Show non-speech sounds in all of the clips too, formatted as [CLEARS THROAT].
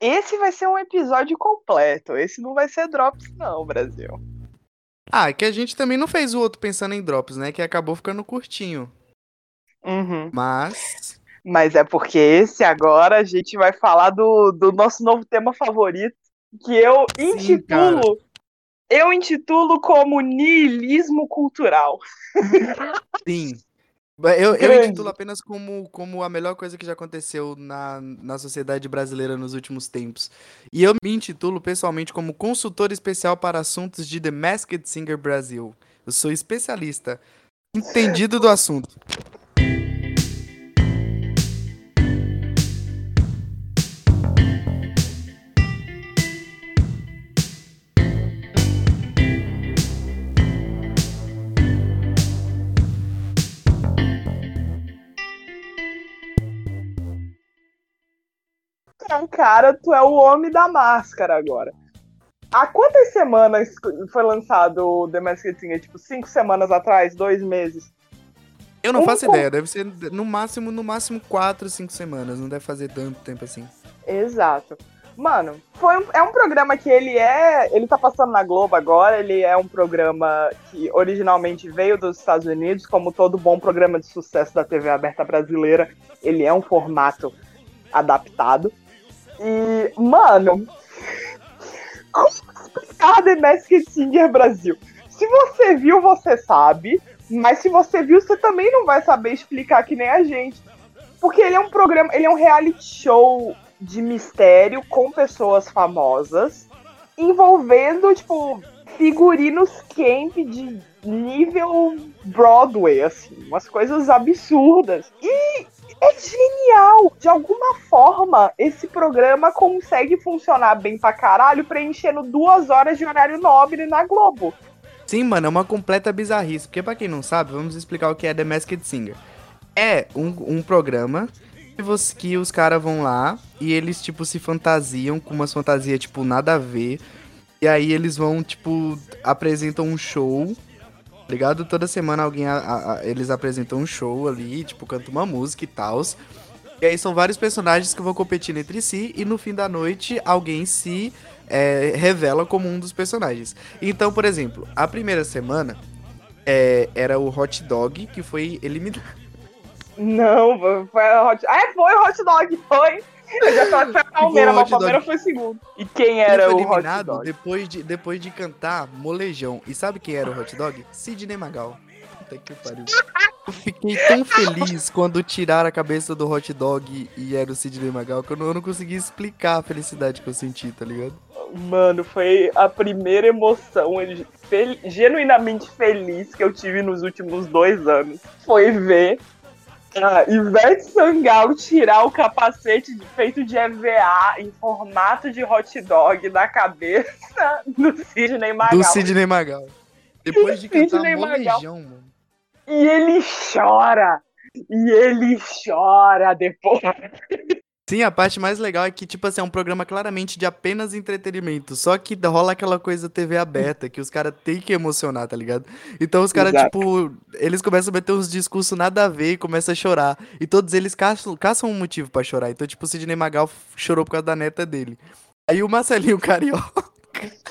esse vai ser um episódio completo. Esse não vai ser Drops, não, Brasil. Ah, é que a gente também não fez o outro pensando em Drops, né? Que acabou ficando curtinho. Uhum. Mas. Mas é porque esse agora a gente vai falar do, do nosso novo tema favorito, que eu Sim, intitulo. eu intitulo como niilismo cultural. Sim. Eu, eu intitulo apenas como, como a melhor coisa que já aconteceu na, na sociedade brasileira nos últimos tempos. E eu me intitulo pessoalmente como consultor especial para assuntos de The Masked Singer Brasil. Eu sou especialista, entendido do assunto. Então, cara, tu é o homem da máscara agora. Há quantas semanas foi lançado o The Masked Singer? Tipo, cinco semanas atrás? Dois meses? Eu não Um faço con- ideia, deve ser no máximo, no máximo quatro, cinco semanas, não deve fazer tanto tempo assim. Exato. Mano, foi um- é um programa que ele é. Ele tá passando na Globo agora. Ele é um programa que originalmente veio dos Estados Unidos, como todo bom programa de sucesso da TV aberta brasileira. Ele é um formato adaptado. E, mano, como explicar The Masked Singer Brasil? Se você viu, você sabe. Mas se você viu, você também não vai saber explicar que nem a gente. Porque ele é um programa, ele é um reality show de mistério com pessoas famosas, envolvendo, tipo, figurinos camp de nível Broadway, assim, umas coisas absurdas. E é genial! De alguma forma, esse programa consegue funcionar bem pra caralho, preenchendo duas horas de horário nobre na Globo. Sim, mano, é uma completa bizarrice. Porque pra quem não sabe, vamos explicar o que é The Masked Singer. É um, um programa que, os caras vão lá e eles, tipo, se fantasiam com umas fantasias, tipo, nada a ver. E aí eles vão, tipo, apresentam um show. Ligado? Toda semana alguém a- a- eles apresentam um show ali, tipo, cantam uma música e tal. E aí são vários personagens que vão competindo entre si e no fim da noite alguém se é, revela como um dos personagens. Então, por exemplo, a primeira semana é, era o Hot Dog que foi eliminado. Não, foi- a hot... Ah, foi o hot dog, foi. Eu já falei que foi a Palmeira, Foi o mas Palmeira dog. foi segundo. E quem Ele era foi o hot eliminado dog? depois de, depois de cantar Molejão. E sabe quem era o Hot Dog? Sidney Magal. Puta que pariu. Eu fiquei tão feliz quando tiraram a cabeça do Hot Dog e era o Sidney Magal que eu não, eu não consegui explicar a felicidade que eu senti, tá ligado? Mano, foi a primeira emoção fel- genuinamente feliz que eu tive nos últimos dois anos. Foi ver a Ivete Sangalo tirar o capacete feito de EVA em formato de hot dog da cabeça [LAUGHS] do Sidney Magal. Do Sidney Magal. Depois de [LAUGHS] cantar Sidney. Molejão, mano. E ele chora. E ele chora depois. Sim, a parte mais legal é que, tipo assim, é um programa claramente de apenas entretenimento. Só que rola aquela coisa TV aberta, que os caras têm que emocionar, tá ligado? Então os caras, tipo, eles começam a meter uns discursos nada a ver e começam a chorar. E todos eles caçam, caçam um motivo pra chorar. Então, tipo, o Sidney Magal chorou por causa da neta dele. Aí o Marcelinho Carioca. [LAUGHS]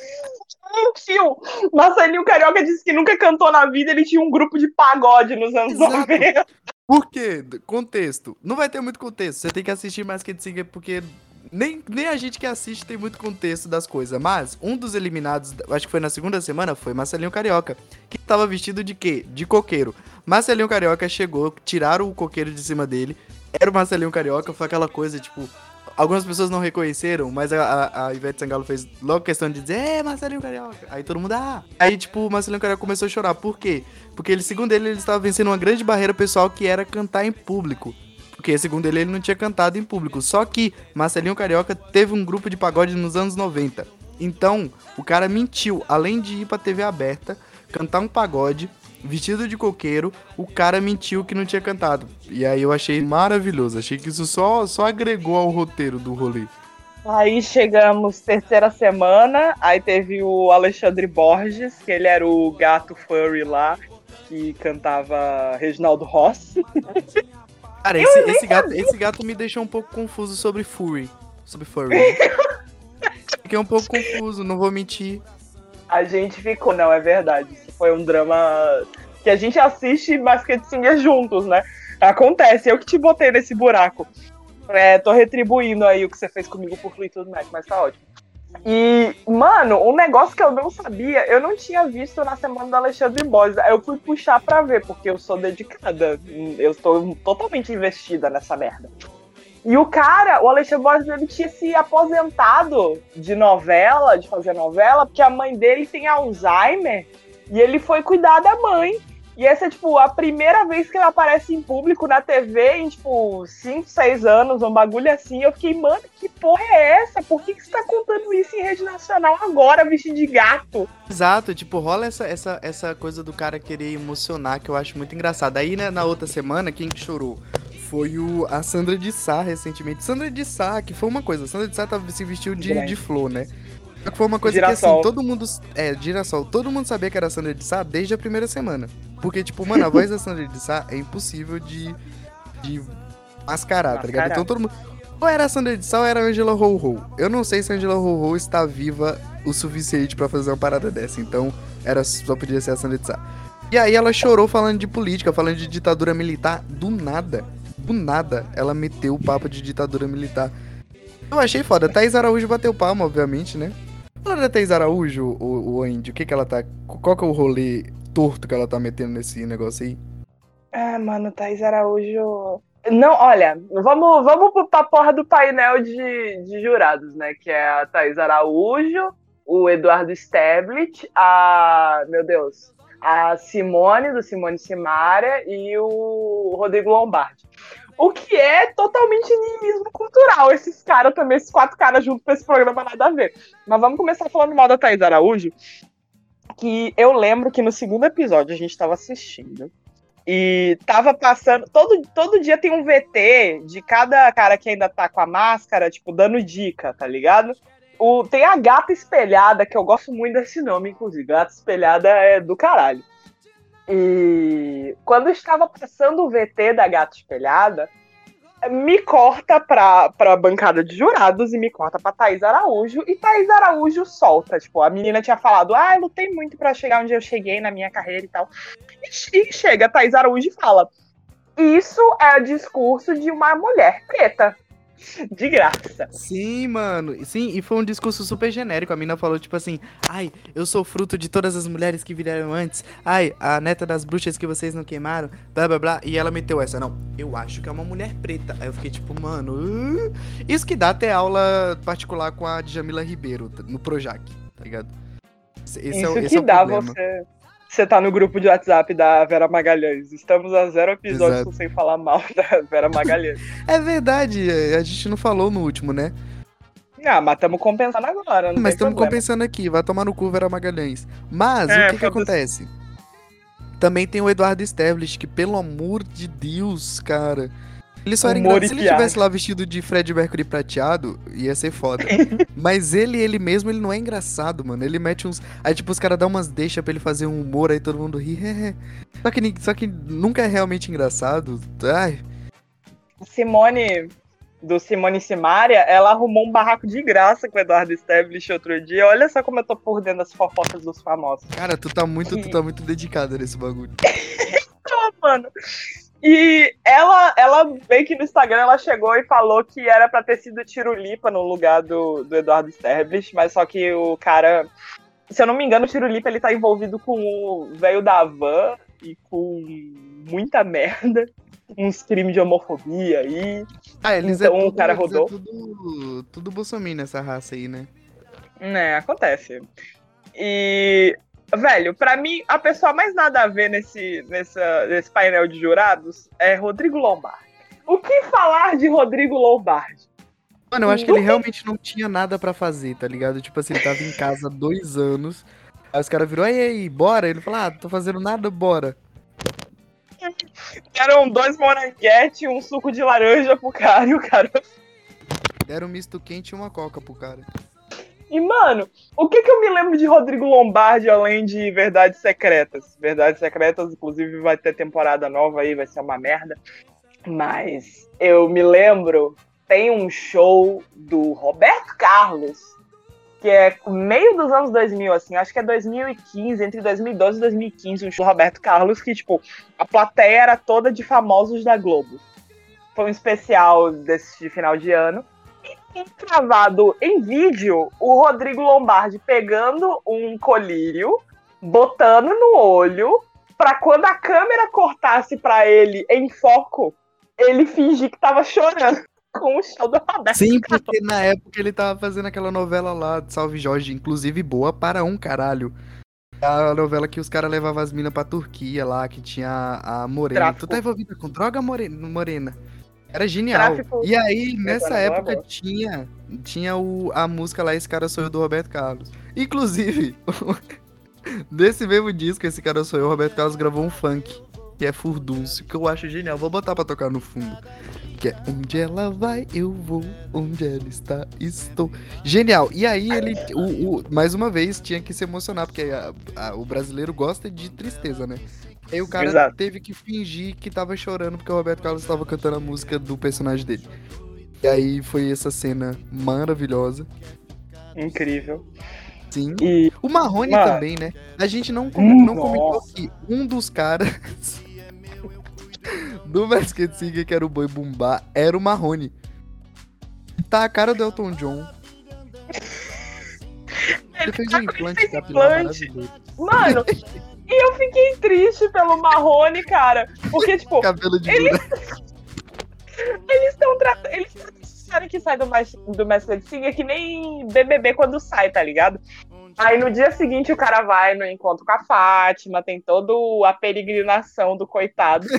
Mentiu! Marcelinho Carioca disse que nunca cantou na vida, ele tinha um grupo de pagode nos anos Exato. 90. Por quê? Contexto. Não vai ter muito contexto. Você tem que assistir mais que Singer porque nem, nem a gente que assiste tem muito contexto das coisas. Mas um dos eliminados, acho que foi na segunda semana, foi Marcelinho Carioca. Que tava vestido de quê? De coqueiro. Marcelinho Carioca chegou, tiraram o coqueiro de cima dele. Era o Marcelinho Carioca, foi aquela coisa, tipo. Algumas pessoas não reconheceram, mas a, a, a Ivete Sangalo fez logo questão de dizer, é, Marcelinho Carioca. Aí todo mundo, ah. Aí, tipo, o Marcelinho Carioca começou a chorar. Por quê? Porque ele, segundo ele, ele estava vencendo uma grande barreira pessoal que era cantar em público. Porque, segundo ele, ele não tinha cantado em público. Só que Marcelinho Carioca teve um grupo de pagode nos anos 90. Então, o cara mentiu. Além de ir pra TV aberta, cantar um pagode, vestido de coqueiro, o cara mentiu que não tinha cantado. E aí eu achei maravilhoso. Achei que isso só, só agregou ao roteiro do rolê. Aí chegamos terceira semana, aí teve o Alexandre Borges, que ele era o gato furry lá, que cantava Reginaldo Rossi. [LAUGHS] Cara, esse, esse gato, esse gato me deixou um pouco confuso sobre Fury. sobre furry. [LAUGHS] Fiquei um pouco confuso, não vou mentir. A gente ficou, não, é verdade. Foi um drama que a gente assiste Basket Singer juntos, né? Acontece, eu que te botei nesse buraco. É, tô retribuindo aí o que você fez comigo por Fleetwood Mac, mas tá ótimo. E, mano, um negócio que eu não sabia, eu não tinha visto na semana do Alexandre Borges. Eu fui puxar pra ver, porque eu sou dedicada. Eu estou totalmente investida nessa merda. E o cara, o Alexandre Borges, ele tinha se aposentado de novela, de fazer novela, porque a mãe dele tem Alzheimer e ele foi cuidar da mãe. E essa é, tipo, a primeira vez que ele aparece em público na TV em, tipo, 5, 6 anos, um bagulho assim. Eu fiquei, mano, que porra é essa? Por que, que você tá contando isso em rede nacional agora, vestido de gato? Exato, tipo, rola essa, essa, essa coisa do cara querer emocionar, que eu acho muito engraçado. Aí, né, na outra semana, quem chorou? Foi o, a Sandra de Sá, recentemente. Sandra de Sá, que foi uma coisa, Sandra de Sá tava, se vestiu de, de flor, né? Só que foi uma coisa Girassol. que, assim, todo mundo. É, girassol. Todo mundo sabia que era a Sandra de Sá desde a primeira semana. Porque, tipo, mano, a voz da Sandra de Sá é impossível de. de mascarar, tá ligado? Mascarar. Então todo mundo. Ou era a Sandra de Sá ou era a Angela Ho-Ho. Eu não sei se a Angela Ho-Ho está viva o suficiente pra fazer uma parada dessa. Então, era só podia ser a Sandra de Sá. E aí ela chorou falando de política, falando de ditadura militar. Do nada. Do nada, ela meteu o papo de ditadura militar. Eu achei foda. Thaís Araújo bateu palma, obviamente, né? Da Thaís Araújo, o, o Andy, o que que ela tá. Qual que é o rolê torto que ela tá metendo nesse negócio aí? Ah, mano, Thaís Araújo. Não, olha, vamos, vamos pra porra do painel de, de jurados, né? Que é a Thaís Araújo, o Eduardo Stablet, a. Meu Deus. A Simone, do Simone Simaria, e o Rodrigo Lombardi. O que é totalmente niilismo cultural. Esses caras também, esses quatro caras juntos pra esse programa, nada a ver. Mas vamos começar falando mal da Thaís Araújo. Que eu lembro que no segundo episódio a gente tava assistindo. E tava passando. Todo, todo dia tem um VT de cada cara que ainda tá com a máscara, tipo, dando dica, tá ligado? O, tem a gata espelhada, que eu gosto muito desse nome, inclusive. Gata espelhada é do caralho. E quando estava passando o VT da gata espelhada, me corta pra, pra bancada de jurados e me corta pra Thaís Araújo. E Thaís Araújo solta. Tipo, a menina tinha falado: Ah, eu lutei muito pra chegar onde eu cheguei na minha carreira e tal. E, e chega Thaís Araújo e fala: Isso é discurso de uma mulher preta. De graça. Sim, mano. Sim, e foi um discurso super genérico. A mina falou, tipo assim, ai, eu sou fruto de todas as mulheres que vieram antes. Ai, a neta das bruxas que vocês não queimaram. Blá blá blá. E ela meteu essa, não. Eu acho que é uma mulher preta. Aí eu fiquei, tipo, mano. uh, Isso que dá até aula particular com a Djamila Ribeiro no Projac, tá ligado? Esse, é, o- Isso esse que é dá problema. você. Você tá no grupo de WhatsApp da Vera Magalhães. Estamos a zero episódios Exato. sem falar mal da Vera Magalhães. [LAUGHS] É verdade, a gente não falou no último, né? ah, mas estamos compensando agora. Mas estamos compensando aqui, vai tomar no cu Vera Magalhães. Mas É, o que que acontece? Também tem o Eduardo Stablish, que pelo amor de Deus, cara. Ele só era engraçado. Se ele tivesse lá vestido de Fred Mercury prateado, ia ser foda. [LAUGHS] Mas ele, ele mesmo, ele não é engraçado, mano. Ele mete uns. Aí, tipo, os caras dão umas deixas pra ele fazer um humor, aí todo mundo ri. [LAUGHS] só, que, só que nunca é realmente engraçado. Ai, Simone, do Simone Simaria, ela arrumou um barraco de graça com o Eduardo Stablish outro dia. Olha só como eu tô por dentro das fofocas dos famosos. cara, tu tá muito, tu tá [LAUGHS] muito dedicado nesse bagulho. Ah, mano. E ela, ela meio que no Instagram ela chegou e falou que era pra ter sido Tirulipa no lugar do, do Eduardo Sterblich, mas só que o cara, se eu não me engano, o Tirulipa ele tá envolvido com o velho da van e com muita merda, [LAUGHS] uns crimes de homofobia aí. Ah, eles Então, é o tudo, cara eles rodou. É tudo, tudo bolsominion nessa raça aí, né? né, acontece. E, velho, pra mim, a pessoa mais nada a ver nesse, nessa, nesse painel de jurados é Rodrigo Lombardi. O que falar de Rodrigo Lombardi? Mano, eu acho que ele realmente não tinha nada pra fazer, tá ligado? Tipo assim, ele tava em casa há dois anos. Aí os caras viram, e aí, bora? Ele falou, ah, tô fazendo nada, bora. Eram dois moranguete e um suco de laranja pro cara, e o cara. Deram um misto quente e uma coca pro cara. E, mano, o que que eu me lembro de Rodrigo Lombardi além de Verdades Secretas? Verdades Secretas, inclusive, vai ter temporada nova aí, vai ser uma merda. Mas eu me lembro tem um show do Roberto Carlos, que é meio dos anos 2000, assim, acho que é 2015, entre 2012 e 2015, um show do Roberto Carlos, que, tipo, a plateia era toda de famosos da Globo. Foi um especial desse de final de ano. E gravado em vídeo, o Rodrigo Lombardi pegando um colírio, botando no olho, pra quando a câmera cortasse pra ele em foco, ele fingir que tava chorando [LAUGHS] com o show do Roberto Sim, porque na época ele tava fazendo aquela novela lá, de Salve Jorge, inclusive boa para um caralho. A novela que os caras levavam as minas pra Turquia lá, que tinha a a Morena. Tráfico. Tu tá envolvida com droga, Morena? Era genial. Tráfico. E aí, nessa época, agora. tinha, tinha o, a música lá, Esse Cara Sou Eu, do Roberto Carlos. Inclusive, [LAUGHS] desse mesmo disco, Esse Cara Sou Eu, o Roberto Carlos gravou um funk, que é Furdúncio, que eu acho genial. Vou botar pra tocar no fundo. Que é Onde ela vai, eu vou. Onde ela está, estou. Genial. E aí ele, o, o- mais uma vez, tinha que se emocionar, porque a- a- o brasileiro gosta de tristeza, né? Aí o cara Exato. teve que fingir que tava chorando porque o Roberto Carlos estava cantando a música do personagem dele. E aí foi essa cena maravilhosa. Incrível. Sim. E O Marrone Mano. também, né? A gente não, Hum, não comentou nossa. que um dos caras [LAUGHS] do Masked Singer, que era o Boi Bumbá, era o Marrone. Tá a cara do Elton John. [LAUGHS] Ele fez um implante capilar implante. maravilhoso. Mano, [LAUGHS] e eu fiquei triste pelo Marrone, cara. Porque, tipo, [LAUGHS] Cabelo de Ele- Buda. eles estão tratando. [LAUGHS] Eles disseram que sai do, Mas- do Masked Singer que nem BBB quando sai, tá ligado? Aí no dia seguinte o cara vai no encontro com a Fátima, tem toda a peregrinação do coitado. [LAUGHS]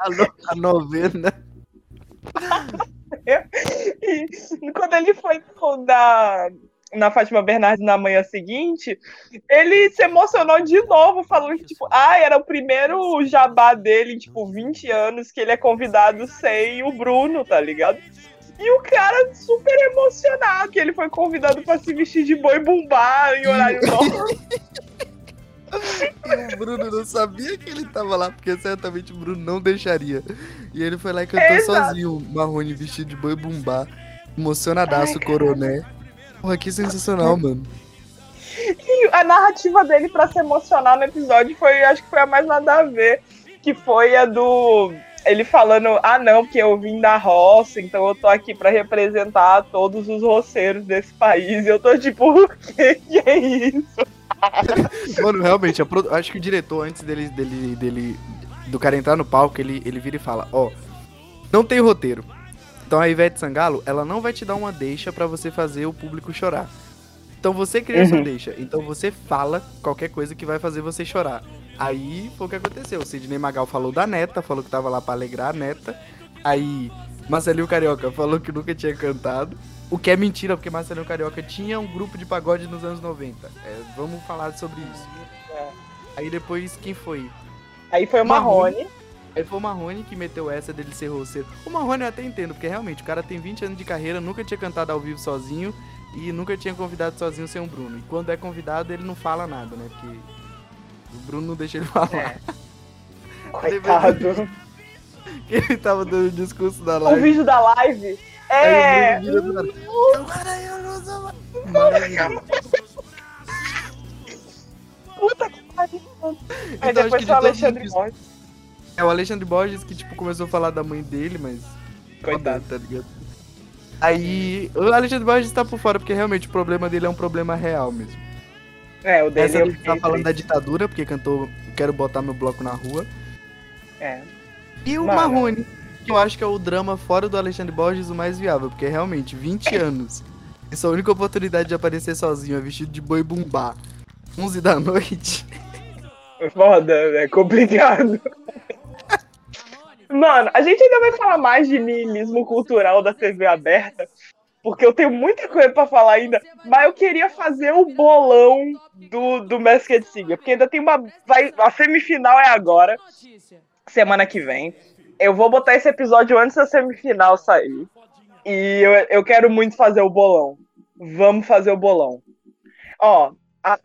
A, no- a novena. E quando ele foi no- da, na Fátima Bernardes na manhã seguinte, ele se emocionou de novo, falando que, tipo, ah, era o primeiro jabá dele tipo, 20 anos que ele é convidado sem o Bruno, tá ligado? E o cara super emocionado que ele foi convidado pra se vestir de boi bumbá em horário [LAUGHS] nobre. E o Bruno não sabia que ele tava lá, porque certamente o Bruno não deixaria. E ele foi lá e cantou Exato. sozinho, o Marrone vestido de boi bumbá. Emocionadaço, coroné. Porra, que sensacional, [LAUGHS] mano. E a narrativa dele pra se emocionar no episódio foi, acho que foi a mais nada a ver, que foi a do ele falando, ah não, porque eu vim da roça, então eu tô aqui pra representar todos os roceiros desse país. E eu tô tipo, [LAUGHS] o que, que é isso? [LAUGHS] Mano, realmente, produ- acho que o diretor, antes dele, dele, dele do cara entrar no palco, ele, ele vira e fala, ó, não tem roteiro. Então a Ivete Sangalo, ela não vai te dar uma deixa pra você fazer o público chorar. Então você cria sua Uhum. deixa. Então você fala qualquer coisa que vai fazer você chorar. Aí foi o que aconteceu. O Sidney Magal falou da neta, falou que tava lá pra alegrar a neta. Aí Marcelinho Carioca falou que nunca tinha cantado. O que é mentira, porque Marcelinho Carioca tinha um grupo de pagode nos anos 90. É, vamos falar sobre isso. É. Aí depois, quem foi? Aí foi o Marrone. Aí foi o Marrone que meteu essa dele ser roceiro. O Marrone eu até entendo, porque realmente o cara tem 20 anos de carreira, nunca tinha cantado ao vivo sozinho e nunca tinha convidado sozinho sem um Bruno. E quando é convidado, ele não fala nada, né? Porque o Bruno não deixa ele falar. É. [LAUGHS] Coitado. [LAUGHS] Ele tava dando o discurso da O live. vídeo da live aí é. o Bruno vira. Agora eu não sou mais-. Puta que pariu. Aí Então, depois o Alexandre Borges. É o Alexandre Borges que, tipo, começou a falar da mãe dele, mas. Coitado. Tá ligado? Aí. O Alexandre Borges tá por fora, porque realmente o problema dele é um problema real mesmo. É, o dele Essa ele fiquei tá falando da triste. ditadura, porque cantou Quero Botar Meu Bloco na Rua. É. E o Mano. Marrone, que eu acho que é o drama fora do Alexandre Borges o mais viável, porque realmente, 20 anos. E sua única oportunidade de aparecer sozinho é vestido de boi bumbá. 11 da [LAUGHS] noite. Foda, é complicado. Mano, a gente ainda vai falar mais de niilismo cultural da TV aberta, porque eu tenho muita coisa pra falar ainda, mas eu queria fazer o bolão do, do Masked Singer, porque ainda tem uma. Vai, a semifinal é agora, semana que vem. Eu vou botar esse episódio antes da semifinal sair. E eu, eu quero muito fazer o bolão. Vamos fazer o bolão. Ó,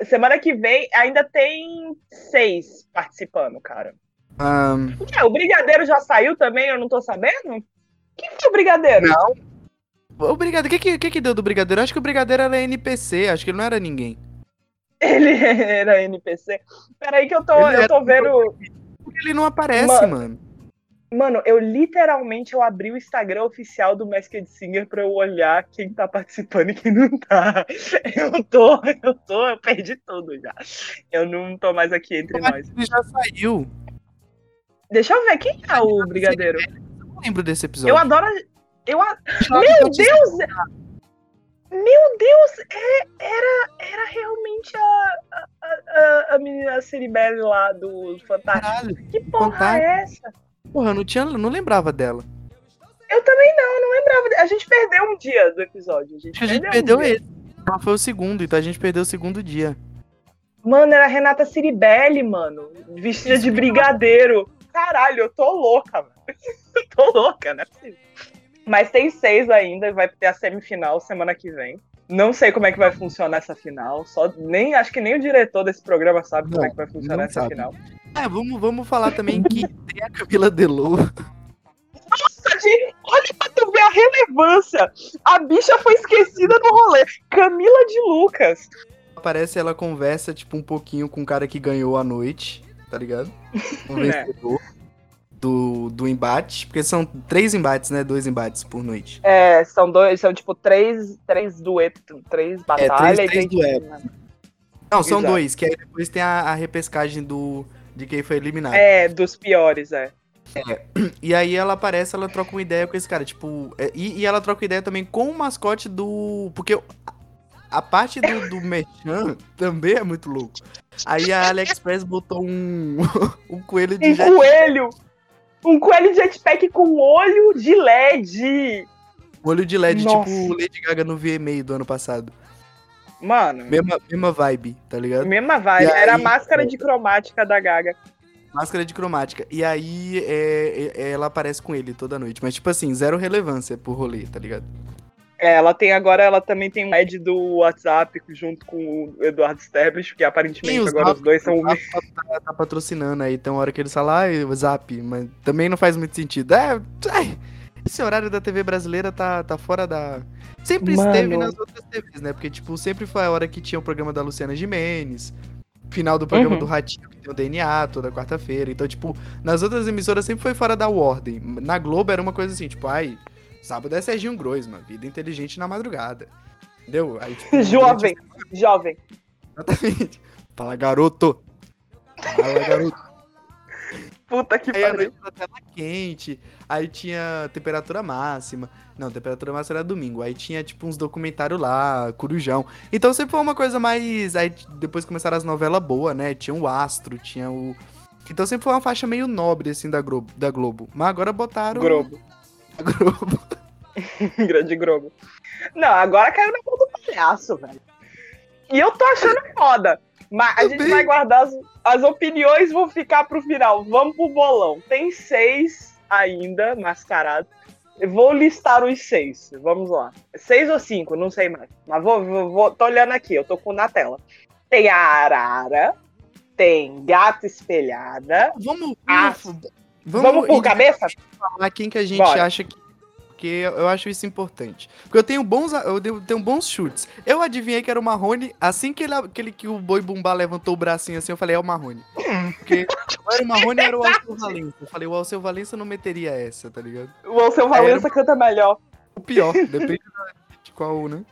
semana que vem ainda tem seis participando, cara. O quê? O Brigadeiro já saiu também? Eu não tô sabendo? Quem foi o Brigadeiro? Não. O Brigadeiro, o que, que, que deu do Brigadeiro? Acho que o Brigadeiro era NPC, acho que ele não era ninguém. Ele [LAUGHS] era NPC. Peraí que eu tô, Ele eu tô vendo. Porque ele não aparece, Mano. mano. Mano, eu literalmente eu abri o Instagram oficial do Masked Singer pra eu olhar quem tá participando e quem não tá. [LAUGHS] Eu tô, eu tô, eu perdi tudo já. Eu não tô mais aqui entre acho nós. que ele já saiu. Deixa eu ver quem é o Brigadeiro. Eu não lembro desse Eu episódio. adoro. Eu, a- Meu Deus! Meu Deus! é- era, era realmente a, a, a, a menina Ciribelli lá do Fantástico. Caralho. Que porra Fantástico. é essa? Porra, eu não, tinha, não lembrava dela. Eu também não, eu não lembrava. A gente perdeu um dia do episódio. A gente, a gente um perdeu dia. ele. Ela foi o segundo, então a gente perdeu o segundo dia. Mano, era a Renata Ciribelli, mano. Vestida de brigadeiro. Caralho, eu tô louca, mano. [LAUGHS] Eu tô louca, né? Mas tem seis ainda, vai ter a semifinal semana que vem. Não sei como é que vai funcionar essa final. Só, nem, acho que nem o diretor desse programa sabe como Não, é que vai funcionar essa sabe. final. É, vamos, vamos falar também que tem a Camila Delô. Nossa, gente, olha pra tu ver a relevância. A bicha foi esquecida no rolê. Camila de Lucas. Aparece, ela conversa, tipo, um pouquinho com o cara que ganhou a noite, tá ligado? O [LAUGHS] É. vencedor do, do embate. Porque são três embates, né? Dois embates por noite. É, são dois, são tipo três, três duetos, três batalhas. três- e três tem, duelos. Não, são Exato. dois, que aí depois tem a, a repescagem do, de quem foi eliminado. É, dos piores, é. [CLEARS THROAT] E aí ela aparece, ela troca uma ideia com esse cara, tipo. é, e, e ela troca ideia também com o mascote do. Porque a- parte do, do Merchan também é muito louco. Aí a AliExpress botou um, [LAUGHS] um coelho de Um jet- coelho! Um coelho de jetpack com olho de LED! olho de LED, Nossa. tipo Lady Gaga no VMA do ano passado. Mano, Mesma, mesma vibe, tá ligado? mesma vibe. Era a máscara de cromática da Gaga. Máscara de cromática. E aí é, é- ela aparece com ele toda noite. Mas, tipo assim, zero relevância pro rolê, tá ligado? É, ela tem agora, ela também tem um ad do WhatsApp junto com o Eduardo Sterblich, porque aparentemente Sim, agora Zap- os dois são O Zap tá, tá patrocinando aí, tem uma hora que eles falam, ah, o Zap, mas também não faz muito sentido. É, ai, esse horário da TV brasileira tá, tá fora da. Sempre Mano. esteve nas outras TVs, né? Porque, tipo, sempre foi a hora que tinha o programa da Luciana Gimenez, final do programa Uhum. do Ratinho, que tem o DNA toda quarta-feira. Então, tipo, nas outras emissoras sempre foi fora da ordem. Na Globo era uma coisa assim, tipo, ai, sábado é Serginho Groisman, vida inteligente na madrugada. Entendeu? Aí, tipo, [LAUGHS] Jovem, jovem. Exatamente. Fala, garoto. Fala, garoto. Puta que Aí a pariu. noite da tela quente, aí tinha temperatura máxima. Não, temperatura máxima era domingo. Aí tinha, tipo, uns documentários lá, corujão. Então sempre foi uma coisa mais. Aí depois começaram as novelas boas, né? Tinha o Astro, tinha o. Então sempre foi uma faixa meio nobre, assim, da Globo. Da Globo. Mas agora botaram. Globo. A [LAUGHS] Globo. Grande Globo. Não, agora caiu na mão do palhaço, velho. E eu tô achando foda. Mas a gente vai guardar as, as opiniões, vão ficar pro final. Vamos pro bolão. Tem seis ainda mascarados. Eu vou listar os seis. Vamos lá. Seis ou cinco, não sei mais. Mas vou, vou, vou- tô olhando aqui, eu tô com na tela. Tem a arara, tem gata espelhada. Vamos. Ah, vamos, Vamos, por cabeça? Falar quem que a gente Bora. acha que. Porque eu acho isso importante. Porque eu tenho bons, eu tenho bons chutes. Eu adivinhei que era o Marrone, assim que, ele, aquele que o Boi Bumbá levantou o bracinho assim, eu falei, é o Marrone. Porque [LAUGHS] era o Marrone era o Alceu Valença. Eu falei, o Alceu Valença não meteria essa, tá ligado? O Alceu Valença canta melhor. O pior, [LAUGHS] depende de qual, né?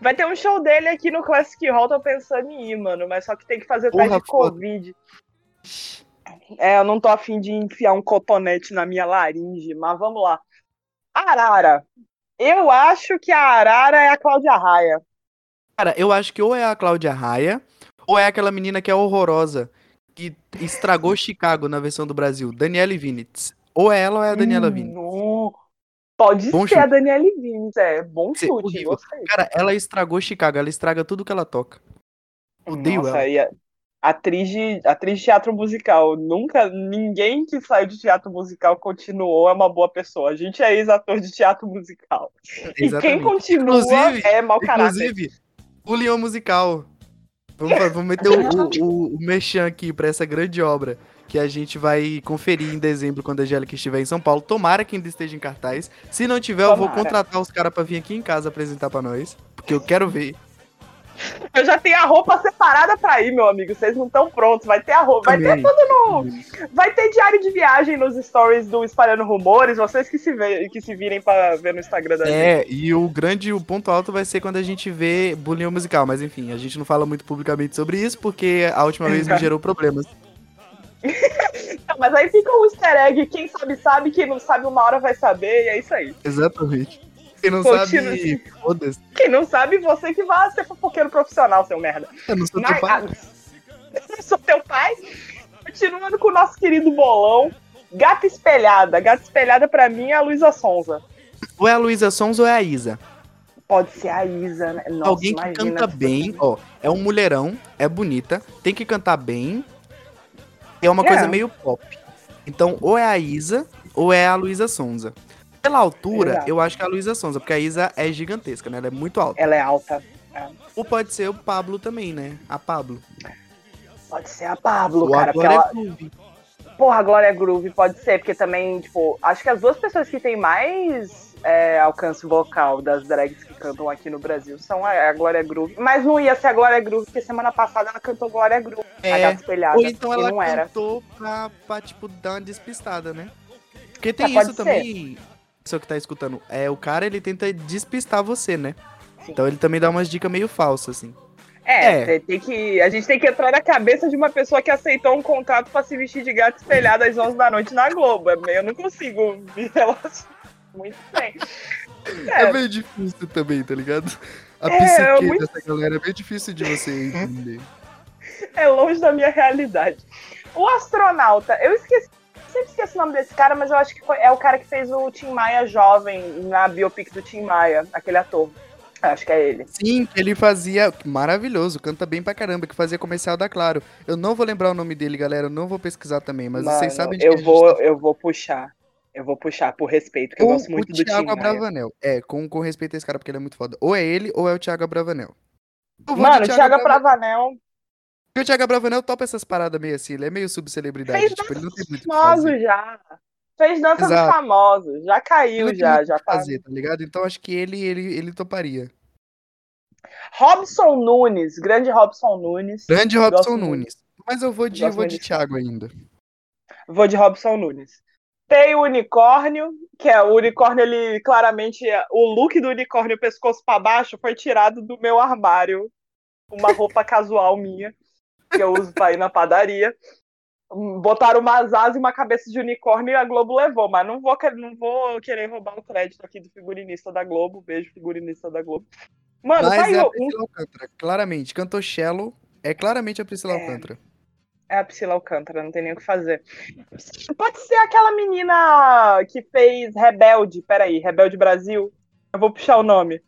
Vai ter um show dele aqui no Classic Hall, tô pensando em ir, mano. Mas só que tem que fazer Porra, teste de foda. É, eu não tô afim de enfiar um cotonete na minha laringe, mas vamos lá. Arara. Eu acho que a Arara é a Cláudia Raia. Cara, eu acho que ou é a Cláudia Raia, ou é aquela menina que é horrorosa, que estragou [LAUGHS] Chicago na versão do Brasil, Daniele Vinitz. Ou é ela ou é a Daniela Hum, Vinitz. não. Pode Bom ser chute. a Daniele Vinitz, é. Bom Ser chute. Cara, ela estragou Chicago, ela estraga tudo que ela toca. Odeio Nossa, ela. e a- atriz de, atriz de teatro musical. Nunca, ninguém que saiu de teatro musical continuou é uma boa pessoa. A gente é ex-ator de teatro musical. E quem Exatamente. continua Inclusive- é mau caráter. Inclusive, o Leão Musical. Vamos, vamos meter o, o, o, merchan aqui pra essa grande obra. que a gente vai conferir em dezembro quando a Angélica estiver em São Paulo. Tomara que ainda esteja em cartaz. Se não tiver, eu vou Tomara. contratar os caras pra vir aqui em casa apresentar pra nós. Porque eu quero ver. Eu já tenho a roupa separada pra ir, meu amigo. Vocês não estão prontos. Vai ter a roupa. Vai ter tudo no. Vai ter diário de viagem nos stories do Espalhando Rumores. Vocês que se, vê, que se virem pra ver no Instagram da gente. É, e o grande, o ponto alto vai ser quando a gente vê bullying musical. Mas enfim, a gente não fala muito publicamente sobre isso, porque a última vez me gerou problemas. [LAUGHS] Não, Mas aí fica o easter egg. Quem sabe, sabe. Quem não sabe, uma hora vai saber. E é isso aí. Exatamente. Quem não Continua sabe, foda-se. Quem não sabe, você que vai ser fofoqueiro profissional, seu merda. Eu não sou Na- teu pai. [LAUGHS] Ah, Sou teu pai. Continuando com o nosso querido bolão. Gata espelhada. Gata espelhada pra mim é a Luísa Sonza. Ou é a Luísa Sons ou é a Isa. Pode ser a Isa, né? Nossa, Alguém que canta bem, ó. É um mulherão, é bonita, tem que cantar bem. É uma É. coisa meio pop. Então, ou é a Isa, ou é a Luísa Sonza. Pela altura, Exato. eu acho que é a Luísa Sonza, porque a Isa é gigantesca, né? Ela é muito alta. Ela é alta. Ou pode ser o Pablo também, né? A Pablo. Pode ser a Pablo, Ou cara. a Glória ela... Groove. Porra, a Glória Groove pode ser, porque também, tipo, acho que as duas pessoas que têm mais é, alcance vocal das drags que cantam aqui no Brasil são a, a Glória Groove. Mas não ia ser a Glória Groove, porque semana passada ela cantou Glória Groove, a É, gata espelhada. Ou então ela não era. cantou pra, pra, tipo, dar uma despistada, né? Porque tem isso também, pessoa que tá escutando. É, o cara, ele tenta despistar você, né? Sim. Então ele também dá umas dicas meio falsas, assim. É, É. tem- que, a gente tem que entrar na cabeça de uma pessoa que aceitou um contrato pra se vestir de gato espelhado às 11 da noite na Globo. É, Eu não consigo me relacionar muito bem. [LAUGHS] É, É, meio difícil também, tá ligado? A É, psique é muito- dessa galera é meio difícil de você entender. [LAUGHS] é longe da minha realidade. O astronauta, eu esqueci. Sempre esqueço o nome desse cara, mas eu acho que foi- é o cara que fez o Tim Maia jovem na biopic do Tim Maia, aquele ator. Acho que é ele. Sim, que ele fazia. Maravilhoso, canta bem pra caramba, que fazia comercial da Claro. Eu não vou lembrar o nome dele, galera. Eu não vou pesquisar também, mas Mano, vocês sabem de eu vou, tá eu vou puxar. Eu vou puxar por respeito, porque eu gosto muito o do Tim Thiago Maia. Abravanel. É, com, com respeito a esse cara, porque ele é muito foda. Ou é ele, ou é o Thiago Abravanel. Mano, Thiago Abravanel, Abravanel Porque o Thiago Abravanel topa essas paradas meio assim. Ele é meio subcelebridade. fez Tipo, ele não tem muito famoso já. Fez dança dos Exato. famosos. Já caiu, já, já tá. fazer, tá ligado? Então acho que ele, ele, ele toparia. Robson Nunes, grande Robson Nunes. Grande Robson. Nunes. Mas eu vou de, Gosto vou de Thiago ainda. Vou de Robson Nunes. Tem o unicórnio, que é o unicórnio, ele claramente. O look do unicórnio, pescoço pra baixo, foi tirado do meu armário. Uma roupa casual minha, que eu uso pra ir na padaria. Botaram umas asas e uma cabeça de unicórnio e a Globo levou, mas não vou, não vou querer roubar o crédito aqui do figurinista da Globo. Beijo, figurinista da Globo. Mano, Mas saiu é a Priscila Alcântara, claramente. Cantou Shallow, é claramente a Priscila É. Alcântara. É a Priscila Alcântara, não tem nem o que fazer. Pode ser aquela menina que fez Rebelde. Peraí, Rebelde Brasil. Eu vou puxar o nome.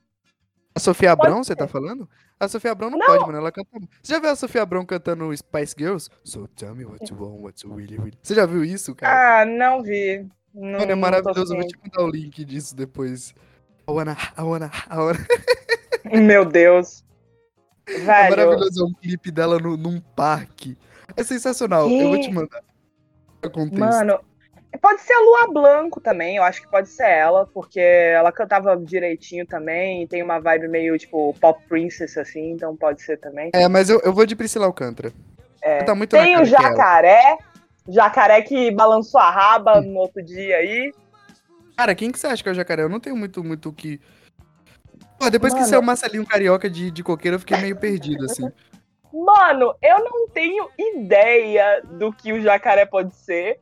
A Sofia Abrão, você tá falando? A Sofia Abrão não, Não. pode, mano. Ela canta. Você já viu a Sofia Abrão cantando Spice Girls? So tell me what you want, what you really, really. Você já viu isso, cara? Ah, não vi. Não, Mano, é maravilhoso. Eu vou te mandar o link disso depois. I wanna, I wanna, I wanna. [LAUGHS] Meu Deus. É Velho. maravilhoso. É um clipe dela no, num parque. É sensacional. Eu vou te Que? mandar. Mano, pode ser a Lua Blanco também. Eu acho que pode ser ela, porque ela cantava direitinho também. Tem uma vibe meio tipo pop princess, assim, então pode ser também. É, mas eu, eu vou de Priscila Alcântara. É. Tá muito Tem o que é jacaré. Jacaré que balançou a raba no outro dia aí. Cara, quem que você acha que é o jacaré? Eu não tenho muito muito o que. Pô, depois que Mano. saiu o Marcelinho Carioca de, de coqueiro, eu fiquei meio perdido, assim. Mano, eu não tenho ideia do que o jacaré pode ser.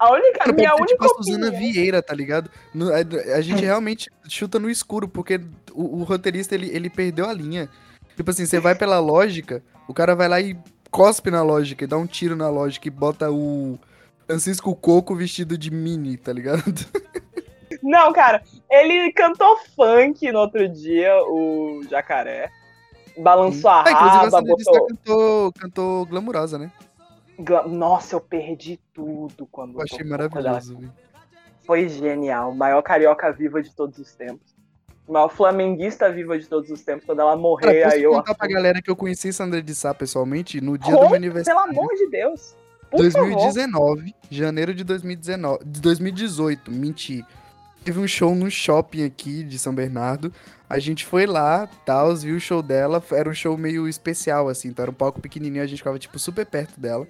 A única, Mano, minha ser única tipo a Suzana opinião. Vieira, tá ligado? A, a gente [LAUGHS] realmente chuta no escuro, porque o, o roteirista, ele, ele perdeu a linha. Tipo assim, você vai pela lógica, o cara vai lá e cospe na lógica, e dá um tiro na lógica e bota o Francisco Coco vestido de mini, tá ligado? [LAUGHS] Não, cara, ele cantou funk no outro dia, o jacaré. Balançou a Ah, inclusive a raba, botou. cantou, cantou glamurosa, né? Nossa, eu perdi tudo quando Eu achei maravilhoso. Foi genial. Maior carioca viva de todos os tempos. Maior flamenguista viva de todos os tempos. Quando ela morrer, aí eu. contar pra galera que eu conheci Sandra de Sá pessoalmente no dia do meu aniversário. Pelo amor de Deus. Por 2019, favor. janeiro de 2019, de 2018, menti. Teve um show no shopping aqui de São Bernardo. A gente foi lá, tal, viu o show dela. Era um show meio especial, assim. Então era um palco pequenininho, a gente ficava, tipo, super perto dela.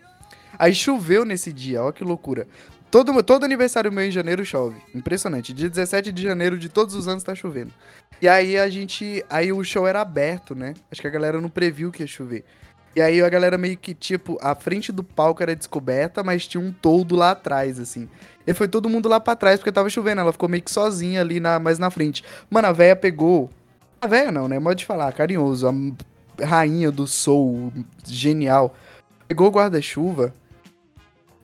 Aí choveu nesse dia, ó que loucura. Todo, todo aniversário meu em janeiro chove. Impressionante. Dia 17 de janeiro de todos os anos tá chovendo. E aí a gente. Aí o show era aberto, né? Acho que a galera não previu que ia chover. E aí a galera meio que, tipo, a frente do palco era descoberta, mas tinha um toldo lá atrás, assim. E foi todo mundo lá pra trás, porque tava chovendo. Ela ficou meio que sozinha ali, na, mais na frente. Mano, a véia pegou. A véia não, né? Modo de falar, carinhoso. A rainha do soul, genial. Pegou o guarda-chuva,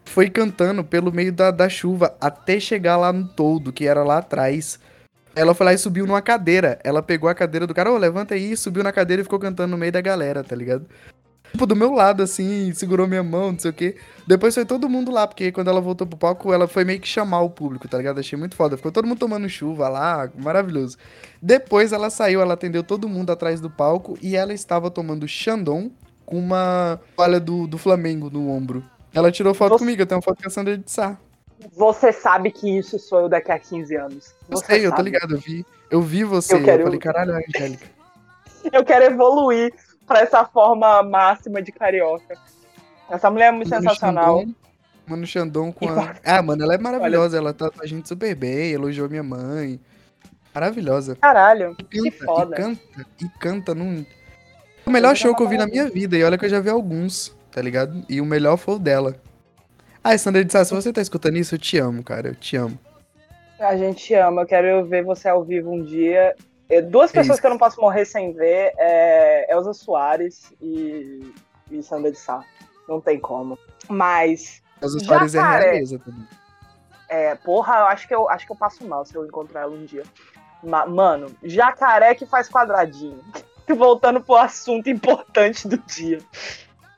foi cantando pelo meio da, da chuva até chegar lá no toldo, que era lá atrás. Ela foi lá e subiu numa cadeira. Ela pegou a cadeira do cara, ô, levanta aí, subiu na cadeira e ficou cantando no meio da galera, tá ligado? Tipo, do meu lado, assim, segurou minha mão, não sei o quê. Depois foi todo mundo lá, porque quando ela voltou pro palco, ela foi meio que chamar o público, tá ligado? Achei muito foda. Ficou todo mundo tomando chuva lá, maravilhoso. Depois ela saiu, ela atendeu todo mundo atrás do palco e ela estava tomando Xandão com uma toalha do, do Flamengo no ombro. Ela tirou foto Você- comigo, eu tenho uma foto com a Sandra de Sá. Você sabe que isso sou eu daqui a 15 anos. Eu Você sei, eu tô sabe. ligado, eu vi. Eu vi você, Eu eu, quero- falei, caralho, a Angélica. [LAUGHS] Eu quero evoluir pra essa forma máxima de carioca. Essa mulher é muito Mano sensacional. Xandão- Mano Xandão com a... Ah, mano, ela é maravilhosa, ela tá com a gente super bem, elogiou minha mãe. Maravilhosa. Caralho, E que canta, foda. e canta, e canta num... O melhor show que eu vi na minha vida, e olha que eu já vi alguns, tá ligado? E o melhor foi o dela. Ah, Sandra de Sá, se você tá escutando isso, eu te amo, cara, eu te amo. A gente ama, eu quero ver você ao vivo um dia. É, Duas pessoas isso. que eu não posso morrer sem ver é Elza Soares e, e Sandra de Sá. Não tem como. Mas, As histórias é realeza também. é, porra, eu acho que eu acho que eu passo mal se eu encontrar ela um dia. Ma- mano, jacaré que faz quadradinho. [LAUGHS] Voltando pro assunto importante do dia.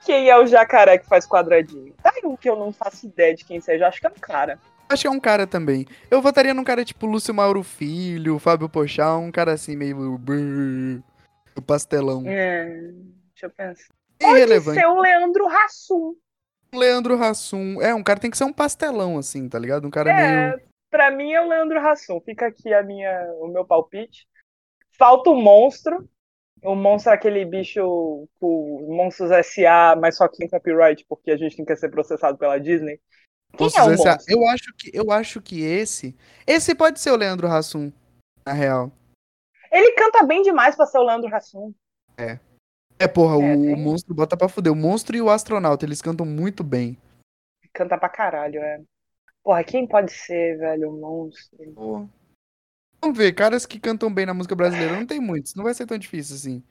Quem é o jacaré que faz quadradinho? Tá aí um que eu não faço ideia de quem seja. Acho que é um cara. Acho que é um cara também. Eu votaria num cara tipo Lúcio Mauro Filho, Fábio Pochá, um cara assim meio... brrr, O pastelão. É, deixa eu pensar. Irrelevante. Ser o Leandro Hassum. Leandro Hassum. É, um cara tem que ser um pastelão, assim, tá ligado? Um cara É, meio. pra mim é o Leandro Hassum. Fica aqui a minha, o meu palpite. Falta o monstro. O monstro é aquele bicho, o Monstros S.A., mas só que tem copyright, porque a gente não quer ser processado pela Disney. Quem Posso é o ah, monstro? eu acho que eu acho que esse. Esse pode ser o Leandro Hassum, na real. Ele canta bem demais pra ser o Leandro Hassum. É, porra, É, o, o monstro bota pra fuder. O monstro e o astronauta, eles cantam muito bem. Canta pra caralho, é. Porra, quem pode ser, velho, o monstro? Pô. Vamos ver, caras que cantam bem na música brasileira não tem muitos, não vai ser tão difícil assim.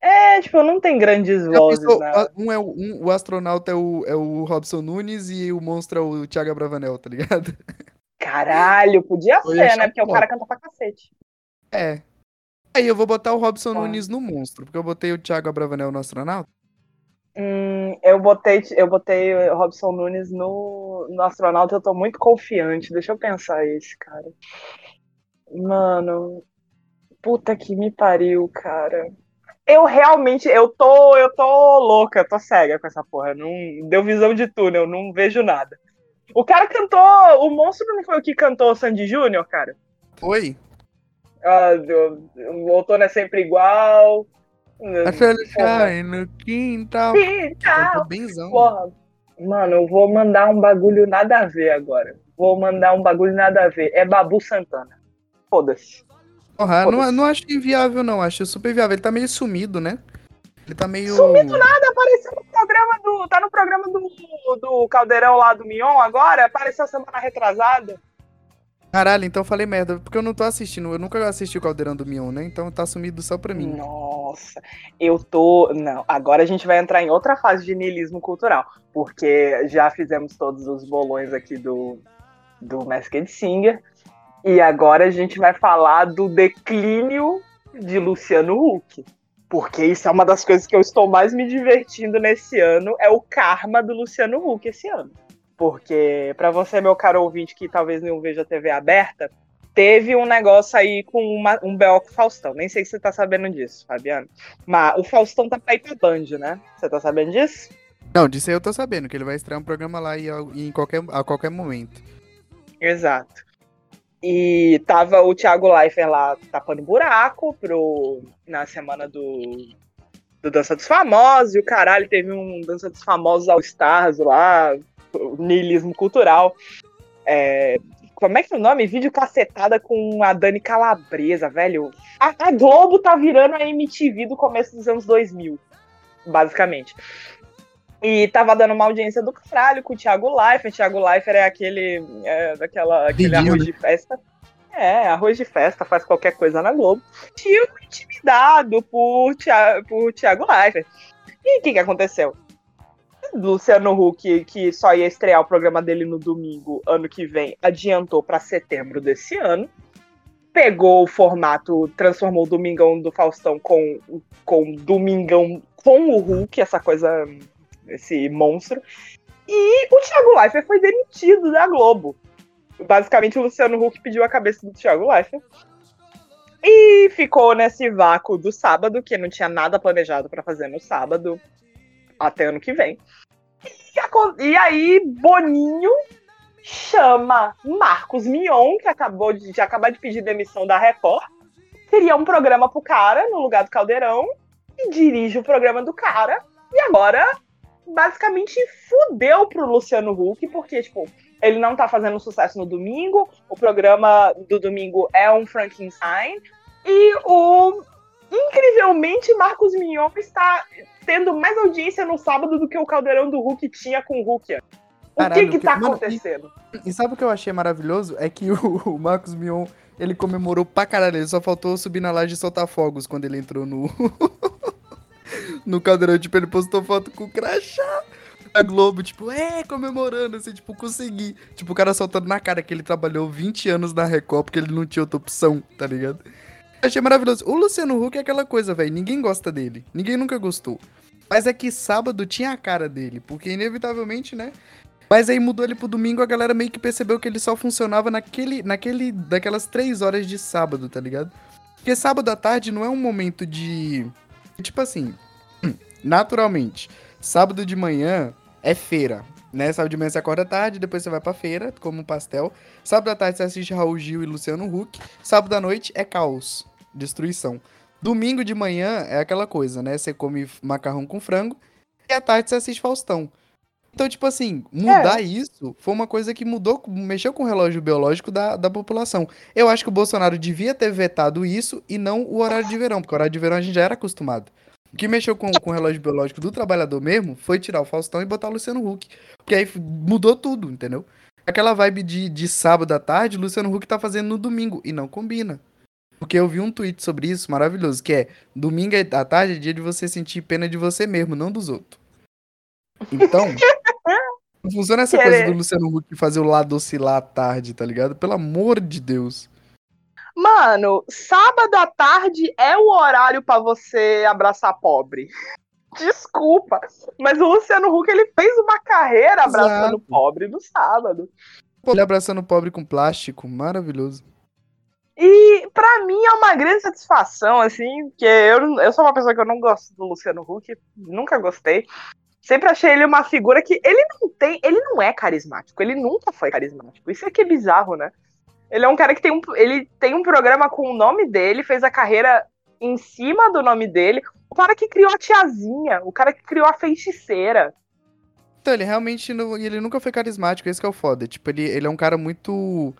É, tipo, não tem grandes Já vozes, pensou, né? um é o, um- o astronauta é o, é o Robson Nunes e o monstro é o Thiago Bravanel, tá ligado? [LAUGHS] Caralho, podia Eu ser, né? Porque o top. cara canta pra cacete. É. Aí eu vou botar o Robson Tá. Nunes no monstro, porque eu botei o Thiago Bravanel no astronauta. Hum, eu botei, eu botei o Robson Nunes no, no astronauta, eu tô muito confiante. Deixa eu pensar esse, cara. Mano, puta que me pariu, cara. Eu realmente, eu tô, eu tô louca, eu tô cega com essa porra. Não deu visão de túnel, não vejo nada. O cara cantou, o monstro não foi o que cantou o Sandy Júnior, cara? Oi? Ah, o outono é sempre igual. A cai no quintal. Quintal. Benzão. Porra, mano, eu vou mandar um bagulho nada a ver agora. Vou mandar um bagulho nada a ver. É Babu Santana. Foda-se. Porra, não, Foda-se. não acho inviável, não. Acho super viável. Ele tá meio sumido, né? Ele tá meio. Sumido nada, apareceu no programa do. Tá no programa do, do Caldeirão lá do Mion agora. Apareceu semana retrasada. Caralho, então eu falei merda. Porque eu não tô assistindo. Eu nunca assisti o Caldeirão do Mion, né? Então tá sumido só pra mim. Nossa, eu tô. Não, agora a gente vai entrar em outra fase de niilismo cultural. Porque já fizemos todos os bolões aqui do, do Masked Singer. E agora a gente vai falar do declínio de Luciano Huck. Porque isso é uma das coisas que eu estou mais me divertindo nesse ano, é o karma do Luciano Huck esse ano. Porque, pra você, meu caro ouvinte, que talvez não veja a TV aberta, teve um negócio aí com uma- um BO com o Faustão. Nem sei se você tá sabendo disso, Fabiano. Mas o Faustão tá pra ir pra Band, né? Você tá sabendo disso? Não, disso aí eu tô sabendo, que ele vai estrear um programa lá e, em qualquer, a qualquer momento. Exato. E tava o Thiago Leifert lá tapando buraco pro, na semana do, do Dança dos Famosos, e o caralho teve um Dança dos Famosos All Stars lá, niilismo cultural. É, como é que é o nome? Vídeo cacetada com a Dani Calabresa, velho. A, a, Globo tá virando a MTV do começo dos anos 2000, basicamente. E tava dando uma audiência do caralho com o Thiago Leifert. O Thiago Leifert é aquele, é, daquela, aquele arroz de festa. É, arroz de festa, faz qualquer coisa na Globo. Tio intimidado por, Thiago, por Thiago Leifert. E o que, que aconteceu? Luciano Huck, que só ia estrear o programa dele no domingo ano que vem, adiantou para setembro desse ano. Pegou o formato, transformou o Domingão do Faustão com, com Domingão com o Hulk, essa coisa, esse monstro. E o Thiago Leifert foi demitido da Globo. Basicamente, o Luciano Huck pediu a cabeça do Thiago Leifert. E ficou nesse vácuo do sábado, que não tinha nada planejado para fazer no sábado até ano que vem. E, e aí, Boninho chama Marcos Mion, que acabou de, de acabar de pedir demissão da Record, cria um programa pro cara no lugar do Caldeirão e dirige o programa do cara. E agora, basicamente, fudeu pro Luciano Huck, porque, tipo, ele não tá fazendo sucesso no domingo, o programa do domingo é um Frankenstein, e o. Incrivelmente, Marcos Mignon está tendo mais audiência no sábado do que o Caldeirão do Hulk tinha com o Hulk. O Caralho, que que tá mano, acontecendo? E, e, sabe o que eu achei maravilhoso? É que [LAUGHS] o, o Marcos Mion, ele comemorou pra caralho. Ele só faltou subir na laje e soltar fogos quando ele entrou no... no Caldeirão. Tipo, ele postou foto com o crachá a Globo, tipo, é, comemorando, assim, tipo, consegui. Tipo, o cara soltando na cara que ele trabalhou 20 anos na Record porque ele não tinha outra opção, tá ligado? Achei maravilhoso. O Luciano Huck é aquela coisa, velho. Ninguém gosta dele. Ninguém nunca gostou. Mas é que sábado tinha a cara dele, porque inevitavelmente, né? Mas aí mudou ele pro domingo, a galera meio que percebeu que ele só funcionava naquele, naquele, daquelas três horas de sábado, tá ligado? Porque sábado à tarde não é um momento de. Tipo assim, naturalmente, sábado de manhã é feira, né? Sábado de manhã você acorda tarde, depois você vai pra feira, como um pastel. Sábado à tarde você assiste Raul Gil e Luciano Huck. Sábado à noite é caos, destruição. Domingo de manhã é aquela coisa, né? Você come macarrão com frango e à tarde você assiste Faustão. Então, tipo assim, mudar é. isso foi uma coisa que mudou, mexeu com o relógio biológico da, da população. Eu acho que o Bolsonaro devia ter vetado isso e não o horário de verão, porque o horário de verão a gente já era acostumado. O que mexeu com, com o relógio biológico do trabalhador mesmo foi tirar o Faustão e botar o Luciano Huck. Porque aí mudou tudo, entendeu? Aquela vibe de, de sábado à tarde, o Luciano Huck tá fazendo no domingo. E não combina. Porque eu vi um tweet sobre isso maravilhoso, que é domingo à tarde é dia de você sentir pena de você mesmo, não dos outros. Então, não [LAUGHS] funciona essa Querer. coisa do Luciano Huck fazer o lado oscilar à tarde, tá ligado? Pelo amor de Deus. Mano, sábado à tarde é o horário para você abraçar pobre. [LAUGHS] Desculpa, mas o Luciano Huck ele fez uma carreira abraçando Exato. pobre no sábado. Ele abraçando pobre com plástico, maravilhoso. E para mim é uma grande satisfação, assim, porque eu, eu sou uma pessoa que eu não gosto do Luciano Huck, nunca gostei. Sempre achei ele uma figura que ele não tem, ele não é carismático, ele nunca foi carismático. Isso é que é bizarro, né? Ele é um cara que tem um, ele tem um programa com o nome dele, fez a carreira em cima do nome dele. O cara que criou a tiazinha, o cara que criou a feiticeira. Então, ele realmente não, ele nunca foi carismático, esse que é o foda. Tipo, ele, ele é um cara muito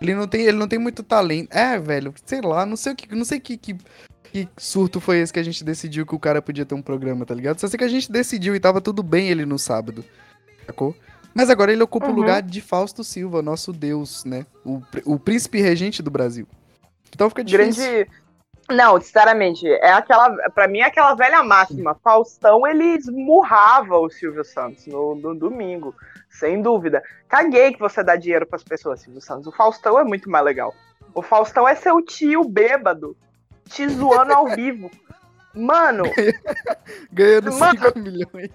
ele não tem, ele não tem muito talento. É, velho, sei lá, não sei o que, não sei que, que, que surto foi esse que a gente decidiu que o cara podia ter um programa, tá ligado? Só sei que a gente decidiu e tava tudo bem ele no sábado. Sacou? Mas agora ele ocupa uhum. o lugar de Fausto Silva, nosso deus, né? O, o príncipe regente do Brasil. Então fica difícil. Grande. Não, sinceramente, é aquela. para mim é aquela velha máxima. Faustão, ele esmurrava o Silvio Santos no, no domingo. Sem dúvida. Caguei que você dá dinheiro para as pessoas, Silvio Santos. O Faustão é muito mais legal. O Faustão é seu tio bêbado, te zoando ao [LAUGHS] vivo. Mano. Ganhando 5 milhões.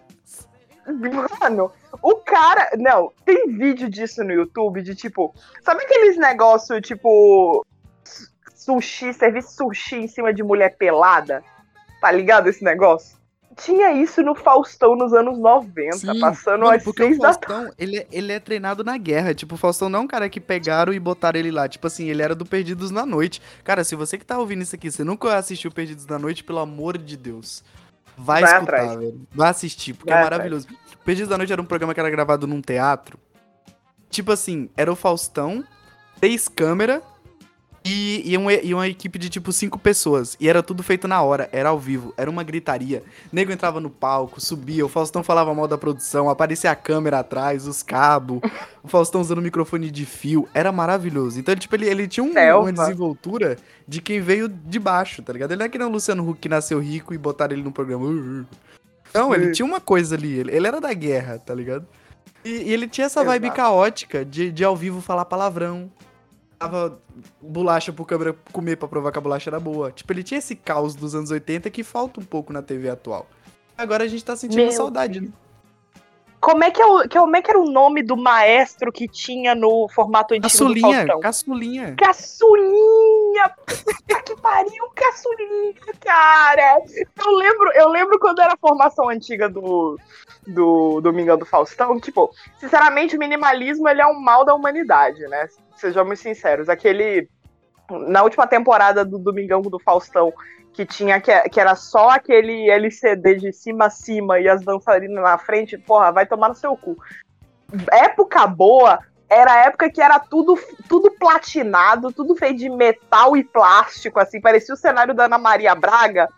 Mano, o cara. Não, tem vídeo disso no YouTube de tipo. Sabe aqueles negócios tipo. Sushi, serviço sushi em cima de mulher pelada? Tá ligado esse negócio? tinha isso no Faustão nos anos 90, Sim, passando mano, às porque seis o Faustão, ele, é, ele é treinado na guerra. Tipo, o Faustão não é um cara que pegaram e botaram ele lá. Tipo assim, ele era do Perdidos na Noite. Cara, se você que tá ouvindo isso aqui, você nunca assistiu Perdidos na Noite, pelo amor de Deus. Vai, vai escutar, atrás. velho. Vai assistir, porque vai é maravilhoso. Atrás. Perdidos da Noite era um programa que era gravado num teatro. Tipo assim, era o Faustão, três câmeras e, e, uma, e uma equipe de tipo cinco pessoas. E era tudo feito na hora, era ao vivo, era uma gritaria. O nego entrava no palco, subia, o Faustão falava mal da produção, aparecia a câmera atrás, os cabos, [LAUGHS] o Faustão usando o microfone de fio. Era maravilhoso. Então, tipo, ele, ele tinha um, uma desenvoltura de quem veio de baixo, tá ligado? Ele não é que nem o Luciano Huck que nasceu rico e botaram ele no programa. Não, ele tinha uma coisa ali, ele, ele era da guerra, tá ligado? E, e ele tinha essa vibe Exato. caótica de, de ao vivo falar palavrão, dava bolacha pro câmera comer pra provar que a bolacha era boa. Tipo, ele tinha esse caos dos anos 80 que falta um pouco na TV atual. Agora a gente tá sentindo Meu saudade, né? Como é, que é o, como é que era o nome do maestro que tinha no formato antigo Caçulinha, do? Caçulinha. Caçulinha! Puta que pariu, caçulinha, cara! Eu lembro, eu lembro quando era a formação antiga do, do Domingão do Faustão, tipo, sinceramente, o minimalismo ele é um mal da humanidade, né? Sejamos sinceros. Aquele. Na última temporada do Domingão do Faustão, que tinha que, que era só aquele LCD de cima a cima e as dançarinas na frente, porra, vai tomar no seu cu. Época boa era a época que era tudo, tudo platinado, tudo feito de metal e plástico, assim, parecia o cenário da Ana Maria Braga.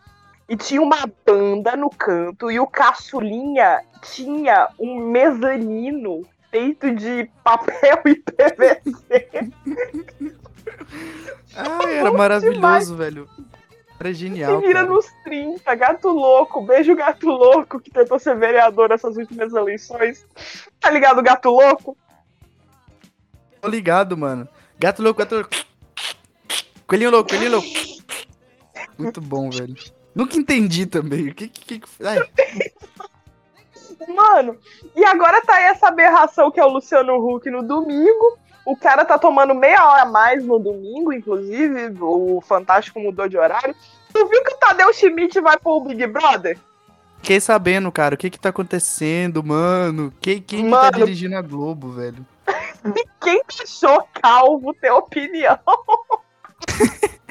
E tinha uma banda no canto, e o caçulinha tinha um mezanino feito de papel e PVC. Ai, [LAUGHS] era maravilhoso, velho. Era genial. Se vira cara. nos 30, gato louco. Beijo, gato louco, que tentou ser vereador nessas últimas eleições. Tá ligado, gato louco? Tô ligado, mano. Gato louco, gato louco. Coelhinho louco, coelhinho louco. Muito bom, velho. Nunca entendi também. O que que. que... Ai. [LAUGHS] Mano, e agora tá aí essa aberração que é o Luciano Huck no domingo. O cara tá tomando meia hora a mais no domingo, inclusive. O Fantástico mudou de horário. Tu viu que o Tadeu Schmidt vai pro Big Brother? Fiquei sabendo, cara, o que que tá acontecendo, mano? Quem, quem mano, que tá dirigindo a Globo, velho? [LAUGHS] quem achou calvo ter opinião? [LAUGHS]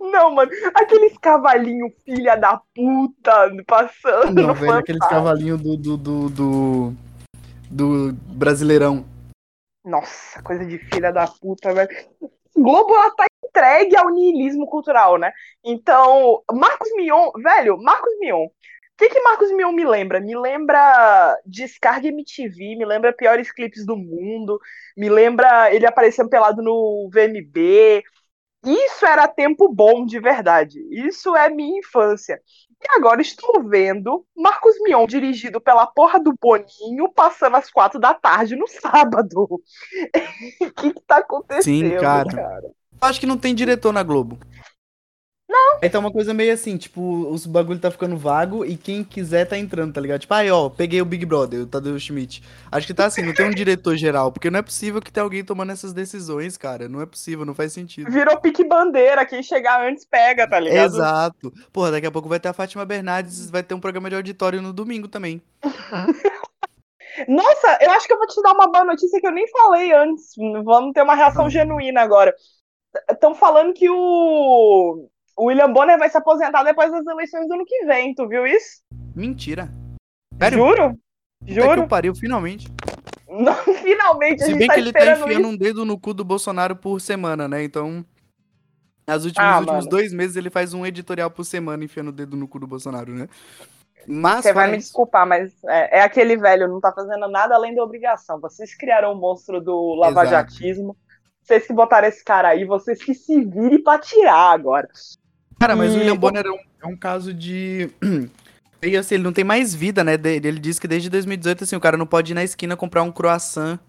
Não, mano, aqueles cavalinhos filha da puta passando Não, velho, aqueles cavalinhos do, do, do, do, do Brasileirão. Nossa, coisa de filha da puta, velho. Globo, ela tá entregue ao niilismo cultural, né? Então, Marcos Mion, velho, Marcos Mion. O que, que Marcos Mion me lembra? Me lembra Descarga MTV, me lembra piores clipes do mundo, me lembra ele aparecendo pelado no VMB, isso era tempo bom de verdade. Isso é minha infância. E agora estou vendo Marcos Mion dirigido pela porra do Boninho passando às quatro da tarde no sábado. [LAUGHS] O que, que tá acontecendo, Sim, cara. cara? Acho que não tem diretor na Globo. Não. Aí tá uma coisa meio assim, tipo, os bagulho tá ficando vago e quem quiser tá entrando, tá ligado? Tipo, aí, ó, peguei o Big Brother, o Tadeu Schmidt. Acho que tá assim, não tem um diretor geral, porque não é possível que tenha alguém tomando essas decisões, cara. Não é possível, não faz sentido. Virou pique bandeira, quem chegar antes pega, tá ligado? Exato. Porra, daqui a pouco vai ter a Fátima Bernardes, vai ter um programa de auditório no domingo também. [LAUGHS] Nossa, eu acho que eu vou te dar uma boa notícia que eu nem falei antes. Vamos ter uma reação genuína agora. Estão falando que o o William Bonner vai se aposentar depois das eleições do ano que vem, tu viu isso? Mentira. Sério? Juro? Juro. que pariu, finalmente. Não, [LAUGHS] finalmente, Se bem tá que ele tá enfiando isso. um dedo no cu do Bolsonaro por semana, né? Então, nas últimas, ah, últimos dois meses ele faz um editorial por semana enfiando o dedo no cu do Bolsonaro, né? Mas Você vai me desculpar, mas é, é, aquele velho, não tá fazendo nada além da obrigação. Vocês criaram o monstro do lavajatismo. Vocês que botaram esse cara aí, vocês que se virem pra tirar agora. Cara, mas e... o William Bonner é um, é um caso de. [CLEARS THROAT] E assim, ele não tem mais vida, né? Ele disse que desde 2018, assim, o cara não pode ir na esquina comprar um croissant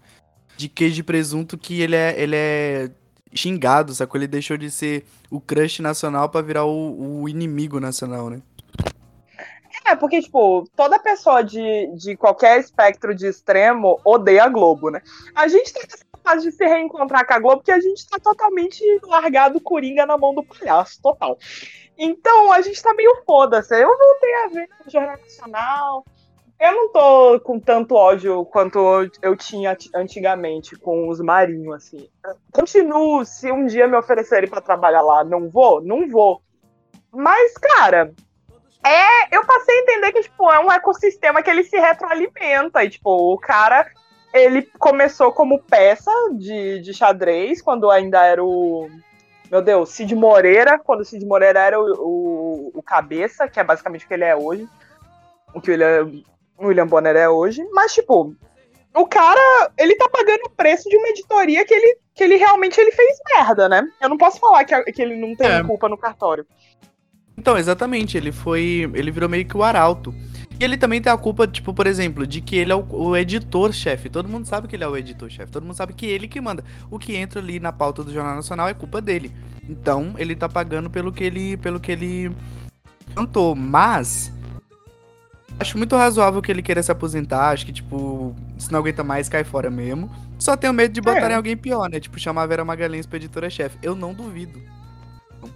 de queijo e presunto que ele é, ele é xingado, sacou? Ele deixou de ser o crush nacional para virar o, o, inimigo nacional, né? É, porque, tipo, toda pessoa de, de qualquer espectro de extremo odeia a Globo, né? A gente tá fase de se reencontrar com a Globo porque a gente tá totalmente largado coringa na mão do palhaço, total. Então, a gente tá meio foda-se. Eu voltei a ver o Jornal Nacional. Eu não tô com tanto ódio quanto eu tinha antigamente com os marinhos, assim. Continuo, se um dia me oferecerem para trabalhar lá, não vou? Não vou. Mas, cara, é, eu passei a entender que, tipo, é um ecossistema que ele se retroalimenta. E, tipo, o cara, ele começou como peça de, de xadrez, quando ainda era o. Meu Deus, Cid Moreira, quando o Cid Moreira era o, o, o cabeça, que é basicamente o que ele é hoje. O que o William, William Bonner é hoje. Mas, tipo, o cara, ele tá pagando o preço de uma editoria que ele, que ele realmente ele fez merda, né? Eu não posso falar que, que ele não tem é. culpa no cartório. Então, exatamente, ele foi. Ele virou meio que o arauto. E ele também tem a culpa, tipo, por exemplo, de que ele é o, o editor-chefe. Todo mundo sabe que ele é o editor-chefe. Todo mundo sabe que ele que manda. O que entra ali na pauta do Jornal Nacional é culpa dele. Então, ele tá pagando pelo que ele. pelo que ele cantou. Mas. Acho muito razoável que ele queira se aposentar. Acho que, tipo, se não aguenta mais, cai fora mesmo. Só tenho medo de botar é. em alguém pior, né? Tipo, chamar a Vera Magalhães pra editora-chefe. Eu não duvido.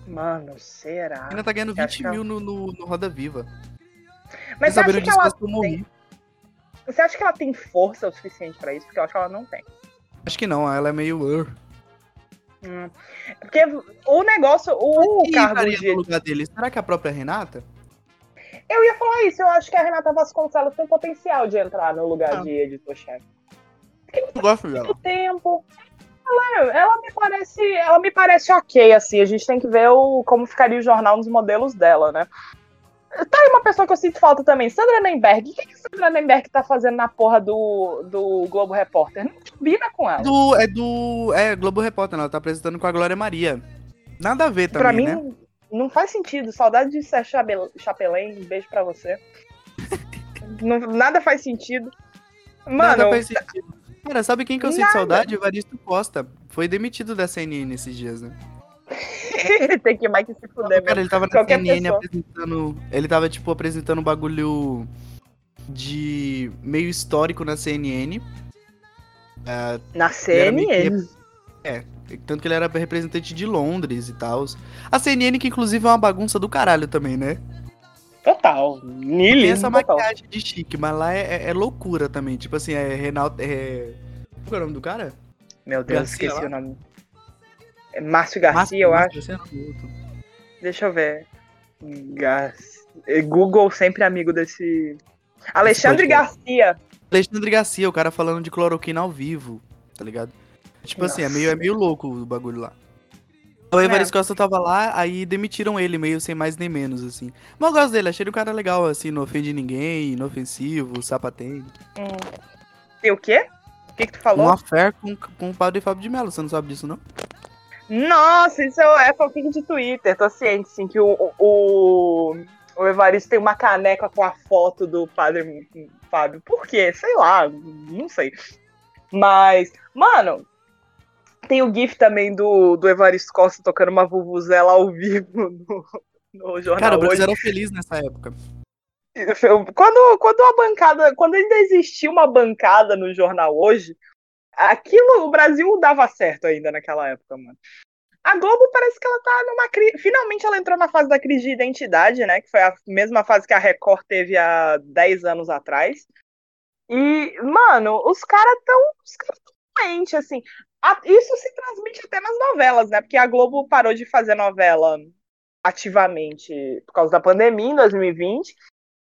Mano, será? Ainda tá ganhando 20 mil no, no, no, Roda Viva. Mas você acha que ela tem... Você acha que ela tem força o suficiente pra isso? Porque eu acho que ela não tem. Acho que não, ela é meio... Hum. Porque o negócio, o Quem cargo de... no lugar dele? Será que é a própria Renata? Eu ia falar isso, eu acho que a Renata Vasconcelos tem potencial de entrar no lugar ah. de editor-chefe. Eu gosto dela. tempo, ela, ela, me parece, ela me parece ok, assim. A gente tem que ver o, como ficaria o jornal nos modelos dela, né? Tá aí uma pessoa que eu sinto falta também, Sandra Nemberg. O que, que Sandra Nemberg tá fazendo na porra do, do Globo Repórter? Não combina com ela. Do, é do. É, Globo Repórter, ela tá apresentando com a Glória Maria. Nada a ver também. Pra mim, né? não faz sentido. Saudade de ser Chapelém. Um beijo pra você. [LAUGHS] não, nada faz sentido. Mano, nada faz sentido. Cara, sabe quem que eu sinto saudade? Evaristo Costa. Foi demitido da CNN esses dias, né? [LAUGHS] Tem que mais que se fuder, Cara, ele tava na CNN pessoa. apresentando. Ele tava, tipo, apresentando um bagulho de meio histórico na CNN. Uh, na CNN? É, tanto que ele era representante de Londres e tal. A CNN, que inclusive é uma bagunça do caralho também, né? Total. Nilismo Tem essa maquiagem de chique, mas lá é, é, é, loucura também. Tipo assim, é Reinaldo. É... Qual é o nome do cara? Meu Deus, Garcia, esqueci lá. o nome. É Márcio Garcia, Márcio, eu Márcio acho. Deixa eu ver. Gar... É, Google sempre amigo desse. Alexandre Garcia. Alexandre Garcia, o cara falando de cloroquina ao vivo, tá ligado? Tipo Nossa. assim, é meio, é meio louco o bagulho lá. O Evaristo é. Costa tava lá, aí demitiram ele, meio sem mais nem menos, assim. Mas eu gosto dele, achei ele um cara legal, assim, não ofende ninguém, inofensivo, sapatente. Hum. E o quê? O que, que tu falou? Um affair com, com o padre Fábio de Mello, você não sabe disso, não? Nossa, isso é fanfic de Twitter, tô ciente, assim, que o, o, o Evaristo tem uma caneca com a foto do padre Fábio. Por quê? Sei lá, não sei. Mas, mano, tem o GIF também do, do Evaristo Costa tocando uma vuvuzela ao vivo [LAUGHS] no, no jornal. Cara, o Brasil era feliz nessa época. Quando, quando a bancada, quando ainda existia uma bancada no jornal hoje, aquilo, o Brasil dava certo ainda naquela época, mano. A Globo parece que ela tá numa crise. Finalmente ela entrou na fase da crise de identidade, né? Que foi a mesma fase que a Record teve há 10 anos atrás. E, mano, os caras tão. Os caras tão doentes, assim isso se transmite até nas novelas, né? Porque a Globo parou de fazer novela ativamente por causa da pandemia em 2020,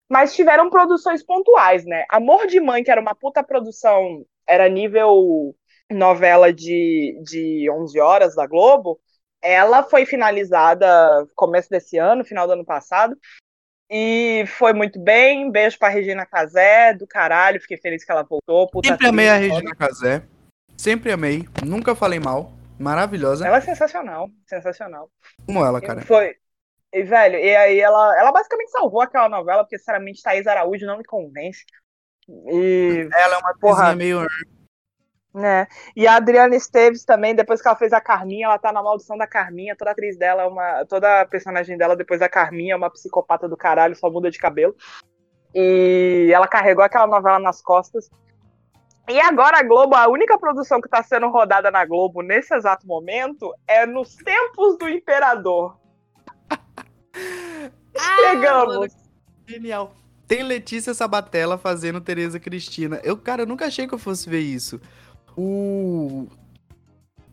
mas tiveram produções pontuais, né? Amor de Mãe, que era uma puta produção, era nível novela de, de 11 horas da Globo, ela foi finalizada começo desse ano, final do ano passado, e foi muito bem. Beijo pra Regina Casé, do caralho, fiquei feliz que ela voltou. Sempre amei a Regina Casé. Sempre amei, nunca falei mal. Maravilhosa. Ela é sensacional, sensacional. Como ela, cara. Foi. E, velho, e aí ela, ela basicamente salvou aquela novela, porque, sinceramente, Thaís Araújo não me convence. E. Ela é uma porra meio. Né? E a Adriana Esteves também, depois que ela fez a Carminha, ela tá na maldição da Carminha. Toda atriz dela é uma. Toda personagem dela, depois da Carminha, é uma psicopata do caralho, só muda de cabelo. E ela carregou aquela novela nas costas. E agora a Globo, a única produção que está sendo rodada na Globo nesse exato momento é Nos Tempos do Imperador. [LAUGHS] Chegamos. Ah, genial. Tem Letícia Sabatella fazendo Tereza Cristina. Eu, cara, eu nunca achei que eu fosse ver isso. O.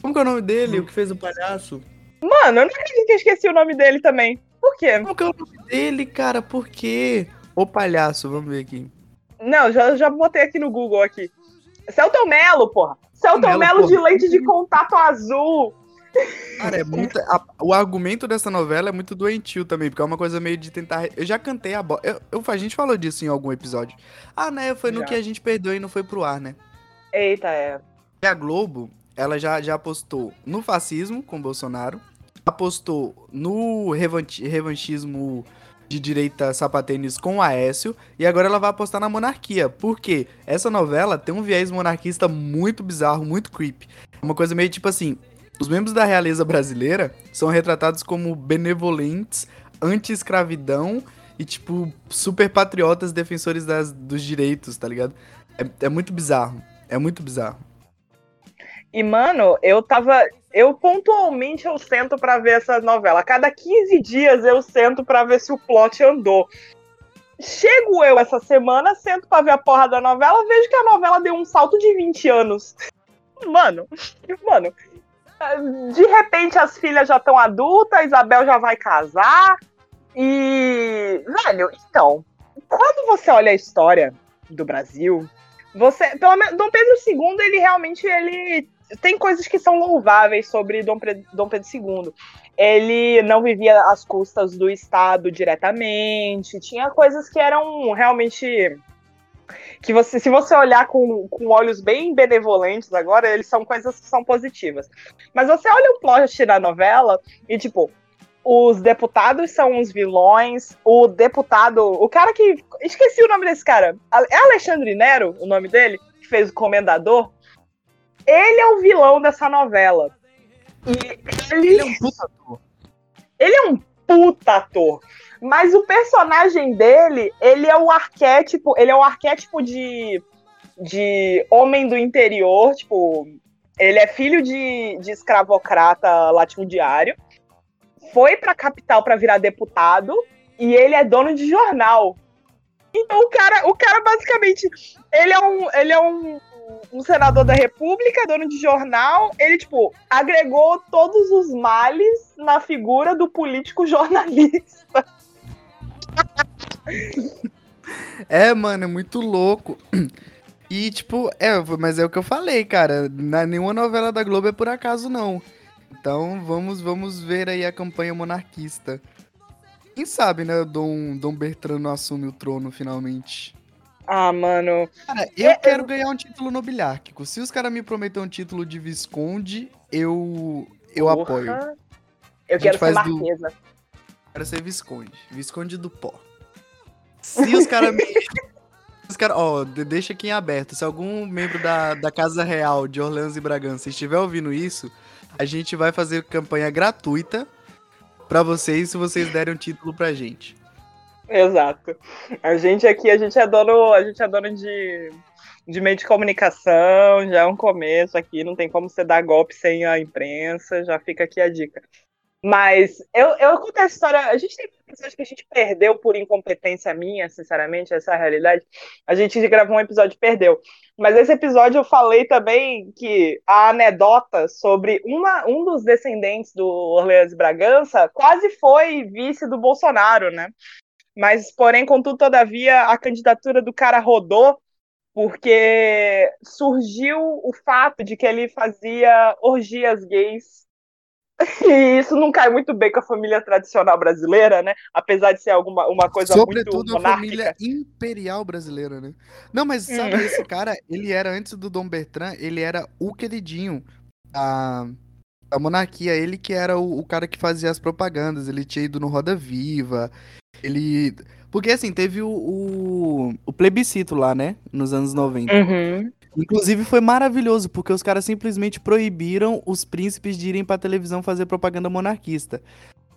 Como que é o nome dele? O que fez o palhaço? Mano, eu não acredito que eu esqueci o nome dele também. Por quê? Como que é o nome dele, cara? Por quê? O palhaço, vamos ver aqui. Não, já, já botei aqui no Google aqui. Celton Melo, porra. Celton Melo de lente de contato azul. Cara, é muito. A, o argumento dessa novela é muito doentio também, porque é uma coisa meio de tentar. Eu já cantei a bola. Eu, eu, a gente falou disso em algum episódio. Ah, né? Foi já. no que a gente perdeu e não foi pro ar, né? Eita, é. E a Globo, ela já, já apostou no fascismo com Bolsonaro, apostou no revanchismo de direita sapatênis com Aécio e agora ela vai apostar na monarquia. Por quê? Essa novela tem um viés monarquista muito bizarro, muito creepy. Uma coisa meio tipo assim, os membros da realeza brasileira são retratados como benevolentes, anti-escravidão e, tipo, super patriotas defensores das, dos direitos, tá ligado? É, é muito bizarro. É muito bizarro. E, mano, eu tava. Eu pontualmente eu sento para ver essa novela. Cada 15 dias eu sento para ver se o plot andou. Chego eu essa semana, sento pra ver a porra da novela, vejo que a novela deu um salto de 20 anos. Mano, [LAUGHS] mano, de repente as filhas já estão adultas, a Isabel já vai casar. E, velho, então, quando você olha a história do Brasil, você, pelo menos, Dom Pedro II, ele realmente ele tem coisas que são louváveis sobre Dom, Dom Pedro II. Ele não vivia às custas do Estado diretamente, tinha coisas que eram realmente que você, se você olhar com, com olhos bem benevolentes agora, eles são coisas que são positivas. Mas você olha o plot da novela e, tipo, os deputados são os vilões, o deputado, o cara que. Esqueci o nome desse cara. É Alexandre Nero, o nome dele, que fez o Comendador. Ele é o vilão dessa novela. E ele, ele é um puta ator. Ele é um puta ator. Mas o personagem dele, ele é o arquétipo, ele é o arquétipo de, de homem do interior, tipo, ele é filho de, de escravocrata latifundiário, foi pra capital para virar deputado e ele é dono de jornal. Então o cara, o cara basicamente, ele é um, ele é um, um senador da República, dono de jornal, ele, tipo, agregou todos os males na figura do político jornalista. É, mano, é muito louco. E, tipo, é, mas é o que eu falei, cara. Na, nenhuma novela da Globo é por acaso, não. Então, vamos, vamos ver aí a campanha monarquista. Quem sabe, né, Dom, Dom Bertrano assume o trono finalmente. Ah, mano. Cara, eu é, quero ganhar um título nobiliárquico. Se os caras me prometerem um título de Visconde, eu, eu Porra. apoio. Eu quero ser marquesa. Do... Quero ser Visconde. Visconde do pó. Se os caras me. [LAUGHS] Os cara, ó, deixa aqui em aberto. Se algum membro da, da Casa Real de Orleans e Bragança estiver ouvindo isso, a gente vai fazer campanha gratuita para vocês se vocês derem um título pra gente. Exato. A gente aqui, a gente é dono, a gente dono de, de meio de comunicação, já é um começo aqui, não tem como você dar golpe sem a imprensa, já fica aqui a dica. Mas eu, eu conto a história. A gente tem episódios que a gente perdeu por incompetência minha, sinceramente, essa é a realidade. A gente gravou um episódio e perdeu. Mas esse episódio eu falei também que a anedota sobre uma, um dos descendentes do Orleans Bragança quase foi vice do Bolsonaro, né? Mas, porém, contudo, todavia, a candidatura do cara rodou porque surgiu o fato de que ele fazia orgias gays [LAUGHS] E isso não cai muito bem com a família tradicional brasileira, né? Apesar de ser alguma uma coisa Sobretudo muito monárquica. a família imperial brasileira, né? Não, mas sabe, hum. esse cara, ele era antes do Dom Bertrand, ele era o queridinho da, da monarquia. Ele que era o, o cara que fazia as propagandas. Ele tinha ido no Roda Viva. Ele. Porque assim, teve o, o, o plebiscito lá, né? Nos anos 90. Uhum. Inclusive foi maravilhoso, porque os caras simplesmente proibiram os príncipes de irem pra televisão fazer propaganda monarquista.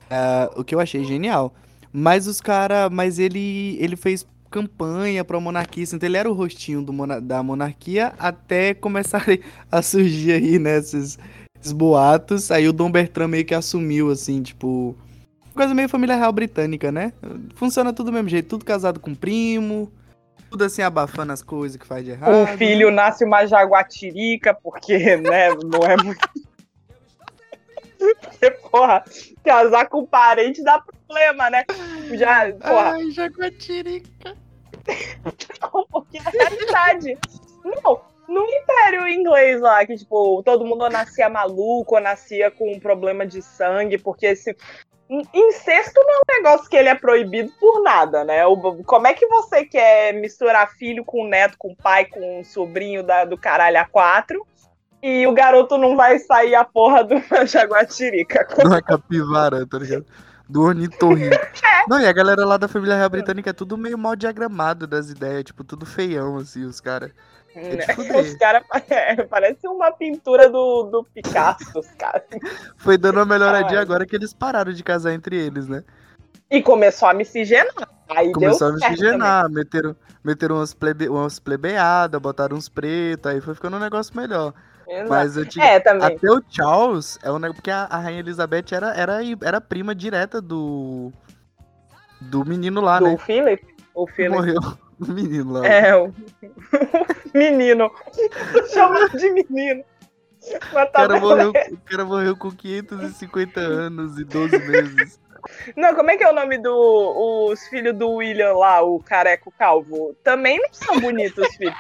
Uh, o que eu achei genial. Mas os caras. Mas ele ele fez campanha pra monarquista. Então ele era o rostinho do da monarquia até começarem [LAUGHS] a surgir aí, né, esses, esses boatos. Aí o Dom Bertrand meio que assumiu, assim, tipo. Coisa meio família real britânica, né? Funciona tudo do mesmo jeito, tudo casado com primo, tudo assim abafando as coisas que faz de errado. Um filho nasce uma jaguatirica, porque, [LAUGHS] né, não é muito. Porque, [LAUGHS] porra, casar com parente dá problema, né? Já, porra, Ai, Jaguatirica. [LAUGHS] não, porque é a realidade. Não, no Império Inglês lá, que, tipo, todo mundo nascia maluco, ou nascia com um problema de sangue, porque esse. Incesto não é um negócio que ele é proibido por nada, né? O- como é que você quer misturar filho com neto, com pai, com sobrinho da, do caralho a quatro? E o garoto não vai sair a porra do [LAUGHS] jaguatirica. Não é capivara, tá ligado? Do ornitorrinco. [LAUGHS] Não, e a galera lá da família real britânica é tudo meio mal diagramado das ideias, tipo, tudo feião, assim, os caras. [LAUGHS] É né? Os caras parecem uma pintura do, do Picasso, os caras. Foi dando uma melhoradinha agora que eles pararam de casar entre eles, né? E começou a miscigenar. Aí Começou a miscigenar, meteram, meteram umas, plebe, umas plebeadas, botaram uns pretos, aí foi ficando um negócio melhor. também. Mas Exato. antiga- É, também. até o Charles, é um negócio, porque a, a Rainha Elizabeth era, era, era prima direta do. Do menino lá, Do né? Philip? O Philip. morreu. O [LAUGHS] menino lá. É, o [LAUGHS] menino. [LAUGHS] Chama de menino. Mas O tá cara, bem. morreu, o cara morreu com 550 anos e 12 meses. Não, como é que é o nome do os filhos do William lá, o careco calvo? Também não são bonitos, os filhos.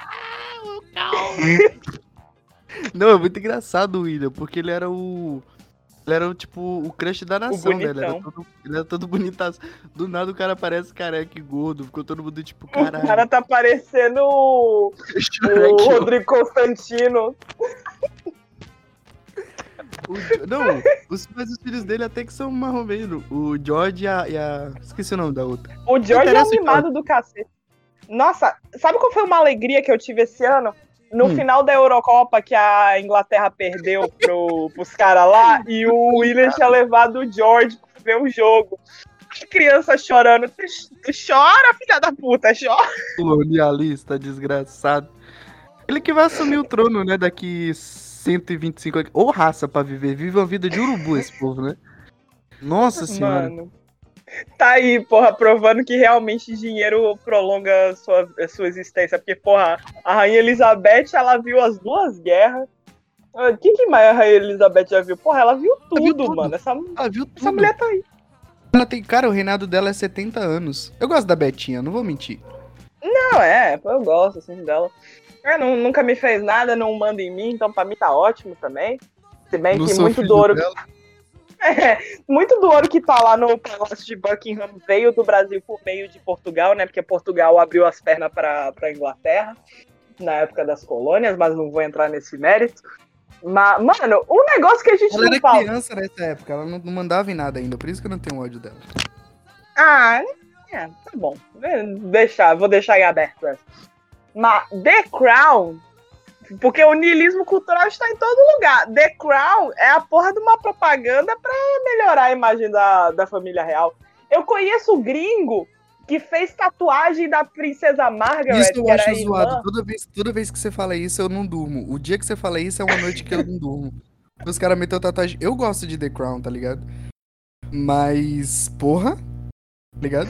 Não, é muito engraçado o William, porque ele era o. Ele era o tipo o crush da nação? Ele era, todo, ele era todo bonitaço. Do nada o cara parece careca e gordo. Ficou todo mundo tipo, O caralho. cara tá parecendo o, [LAUGHS] o Rodrigo Constantino. o- não, os, mas os filhos dele até que são marromeno. O George e a, e a- Esqueci o nome da outra. O George é um interessa o mimado do cacete. Nossa, sabe qual foi uma alegria que eu tive esse ano? No Hum. final da Eurocopa, que a Inglaterra perdeu pro, pros caras lá, e o William tinha levado o George pra ver o jogo. Criança chorando. Chora, filha da puta, chora. Colonialista, desgraçado. Ele que vai assumir o trono, né? Daqui 125 anos. Ou raça pra viver. Vive uma vida de urubu esse povo, né? Nossa senhora. Mano. [LAUGHS] Tá aí, porra, provando que realmente dinheiro prolonga sua, sua existência. Porque, porra, a Rainha Elizabeth, ela viu as duas guerras. Ah, O que, que mais a Rainha Elizabeth já viu? Porra, ela viu tudo, viu tudo. mano. Essa, Ah, viu essa tudo. mulher tá aí. Ela tem, cara, o reinado dela é 70 anos. Eu gosto da Betinha, não vou mentir. Não, é, eu gosto, assim, dela. É, não- nunca me fez nada, não manda em mim, então pra mim tá ótimo também. Se bem Não que muito do ouro dela. É, muito do ouro que tá lá no Palácio de Buckingham veio do Brasil por meio de Portugal, né? Porque Portugal abriu as pernas pra, pra Inglaterra na época das colônias, mas não vou entrar nesse mérito. Mas, mano, um negócio que a gente Ela não era fala. criança nessa época, ela não, não mandava em nada ainda, por isso que eu não tenho ódio dela. Ah, é, tá bom. É, Deixar, vou deixar aí aberto essa. Mas The Crown, porque o niilismo cultural está em todo lugar. The Crown é a porra de uma propaganda pra melhorar a imagem da, da família real. Eu conheço gringo que fez tatuagem da princesa Margaret, Isso eu acho zoado. Toda vez, toda vez que você fala isso, eu não durmo. O dia que você fala isso é uma noite que eu não durmo. Os caras meteu tatuagem. Eu gosto de The Crown, tá ligado? Mas, porra, tá ligado?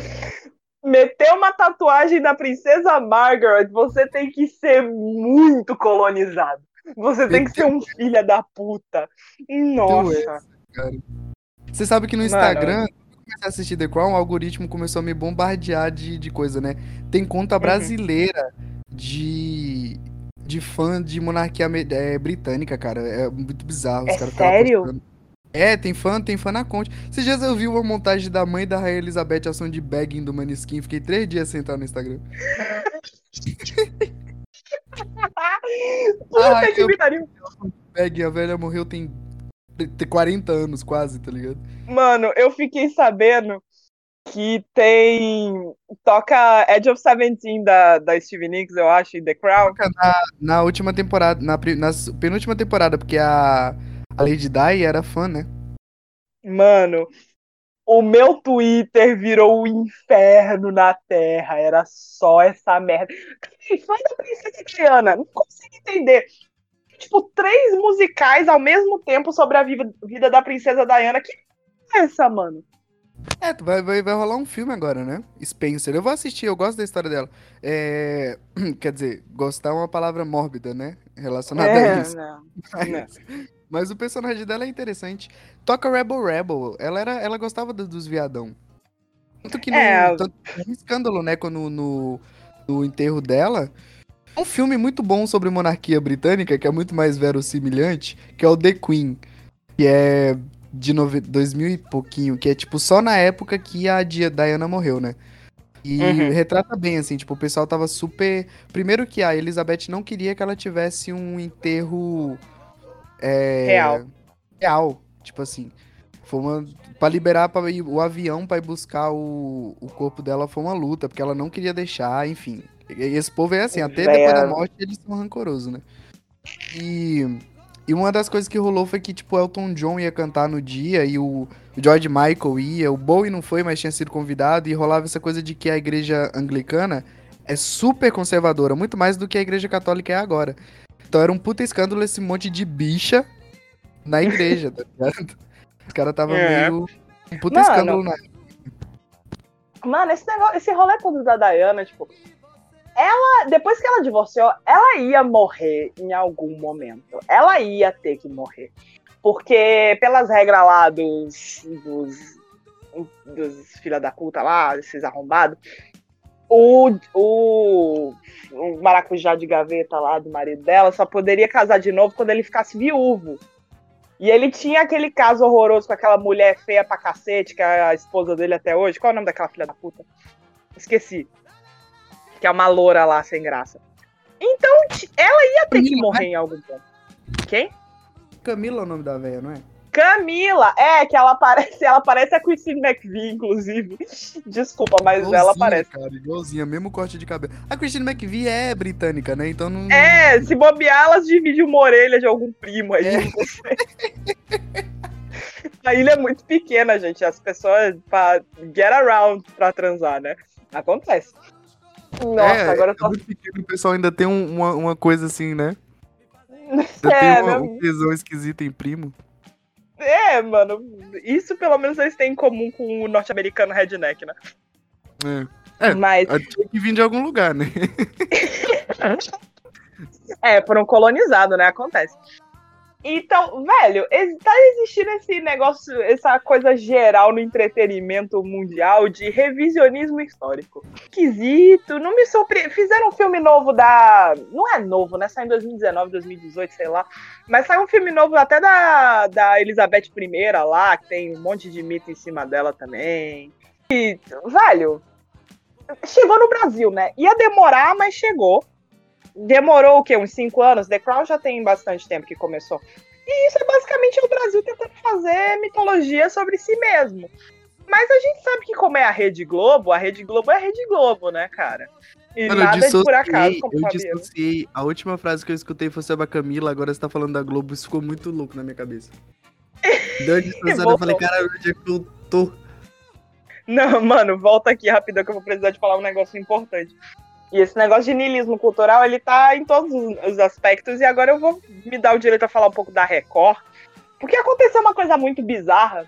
Meter uma tatuagem da princesa Margaret, você tem que ser muito colonizado. Você tem que ser um filho da puta. Nossa. Você sabe que no Mano. Instagram, quando eu comecei a assistir The Crown, o algoritmo começou a me bombardear de, de coisa, né? Tem Uhum. conta brasileira de, de fã de monarquia é, britânica, cara. É muito bizarro. É sério? É, tem fã, tem fã na conta. Esses dias eu vi uma montagem da mãe da Rainha Elizabeth, ação de bagging do Maneskin. Fiquei três dias entrar no Instagram. [LAUGHS] Puta Ai, que eu- pariu. Bagging, a velha morreu tem, tem 40 anos quase, tá ligado? Mano, eu fiquei sabendo que tem. Toca Edge of Seventeen da, da Stevie Nicks, eu acho, em The Crown. Na última temporada, na, na penúltima temporada, porque a, a Lady Di era fã, né? Mano, o meu Twitter virou um inferno na Terra. Era só essa merda. Fã da Princesa Diana. Não consigo entender. Tipo, três musicais ao mesmo tempo sobre a vida da Princesa Diana. Que é essa, mano? É, vai, vai, vai rolar um filme agora, né? Spencer. Eu vou assistir, eu gosto da história dela. É... [CLEARS THROAT] Quer dizer, gostar é uma palavra mórbida, né? Relacionada é, a isso. Não, mas, não. Mas, o personagem dela é interessante. Toca Rebel Rebel. Ela, era, ela gostava dos viadão. Tanto que no, é... tanto, um escândalo, né? Quando no, no enterro dela. Um filme muito bom sobre monarquia britânica, que é muito mais verossimilhante, que é o The Queen. Que é de nove... 2000 e pouquinho, que é tipo só na época que a Diana morreu, né? E uhum. retrata bem, assim, tipo, o pessoal tava super. Primeiro que a Elizabeth não queria que ela tivesse um enterro. É... Real. Real. Tipo assim. Foi uma. Pra liberar pra ir, o avião pra ir buscar o, o corpo dela foi uma luta, porque ela não queria deixar, enfim. E esse povo é assim, até depois da morte eles são rancorosos, né? E. E uma das coisas que rolou foi que, tipo, Elton John ia cantar no dia e o George Michael ia, o Bowie não foi, mas tinha sido convidado, e rolava essa coisa de que a igreja anglicana é super conservadora, muito mais do que a igreja católica é agora. Então era um puta escândalo esse monte de bicha na igreja, tá ligado? Os caras tava é. meio. Um puta Mano, escândalo na Mano, esse negócio, esse rolê todo da Diana, tipo, ela, depois que ela divorciou, ela ia morrer em algum momento. Ela ia ter que morrer. Porque, pelas regras lá dos, dos, dos filha da puta lá, esses arrombados, o, o, o maracujá de gaveta lá do marido dela só poderia casar de novo quando ele ficasse viúvo. E ele tinha aquele caso horroroso com aquela mulher feia pra cacete, que é a esposa dele até hoje. Qual é o nome daquela filha da puta? Esqueci que é uma loura lá sem graça. Então, ela ia ter Camila, que morrer né? em algum ponto. Quem? Camila é o nome da velha, não é? Camila, é, que ela parece, ela parece a Christine McVie, inclusive. Desculpa, mas igualzinha, ela parece. Cara, igualzinha, mesmo corte de cabelo. A Christine McVie é britânica, né? Então não. É, se bobear, elas dividem uma orelha de algum primo aí. É. a ilha é muito pequena, gente. As pessoas, pra get around pra transar, né? Acontece. Nossa, é, agora eu tô. É pequeno, o pessoal ainda tem um, uma, uma coisa assim, né? [LAUGHS] Ainda é, tem uma, um tesão esquisito em primo. É, mano. Isso pelo menos eles têm em comum com o norte-americano redneck, né? É. É, Mas... tinha que vir de algum lugar, né? [LAUGHS] é, foram colonizados, né? Acontece. Então, velho, tá existindo esse negócio, essa coisa geral no entretenimento mundial de revisionismo histórico. Esquisito, não me surpreende. Fizeram um filme novo da. Não é novo, né? Saiu em 2019, 2018, sei lá. Mas saiu um filme novo até da, da Elizabeth I lá, que tem um monte de mito em cima dela também. E, velho, chegou no Brasil, né? Ia demorar, mas chegou demorou o quê? Uns cinco anos? The Crown já tem bastante tempo que começou. E isso é basicamente o Brasil tentando fazer mitologia sobre si mesmo. Mas a gente sabe que como é a Rede Globo, a Rede Globo é a Rede Globo, né, cara? E Mano, nada é de por acaso, como Eu dissociei. A última frase que eu escutei foi sobre a Camila, agora você tá falando da Globo, isso ficou muito louco na minha cabeça. [LAUGHS] Deu dissociada, eu falei, cara, onde é que eu tô? Não, mano, volta aqui rapidão que eu vou precisar de falar um negócio importante. E esse negócio de niilismo cultural, ele tá em todos os aspectos, e agora eu vou me dar o direito a falar um pouco da Record, porque aconteceu uma coisa muito bizarra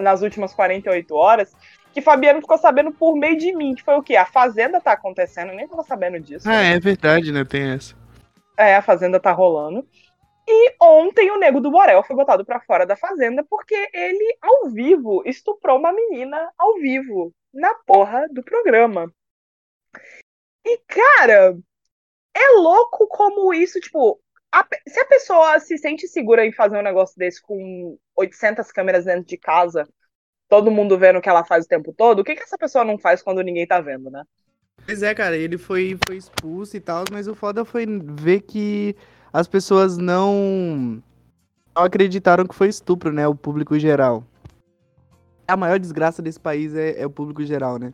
nas últimas 48 horas, que Fabiano ficou sabendo por meio de mim, que foi o quê? A Fazenda tá acontecendo, eu nem tava sabendo disso. Ah, né? é verdade, né? Tem essa. É, a Fazenda tá rolando. E ontem o Nego do Borel foi botado para fora da Fazenda porque ele, ao vivo, estuprou uma menina ao vivo, na porra do programa. E, cara, é louco como isso, tipo, a, se a pessoa se sente segura em fazer um negócio desse com 800 câmeras dentro de casa, todo mundo vendo o que ela faz o tempo todo, o que, que essa pessoa não faz quando ninguém tá vendo, né? Pois é, cara, ele foi, foi expulso e tal, mas o foda foi ver que as pessoas não, não acreditaram que foi estupro, né? O público geral. A maior desgraça desse país é, é o público geral, né?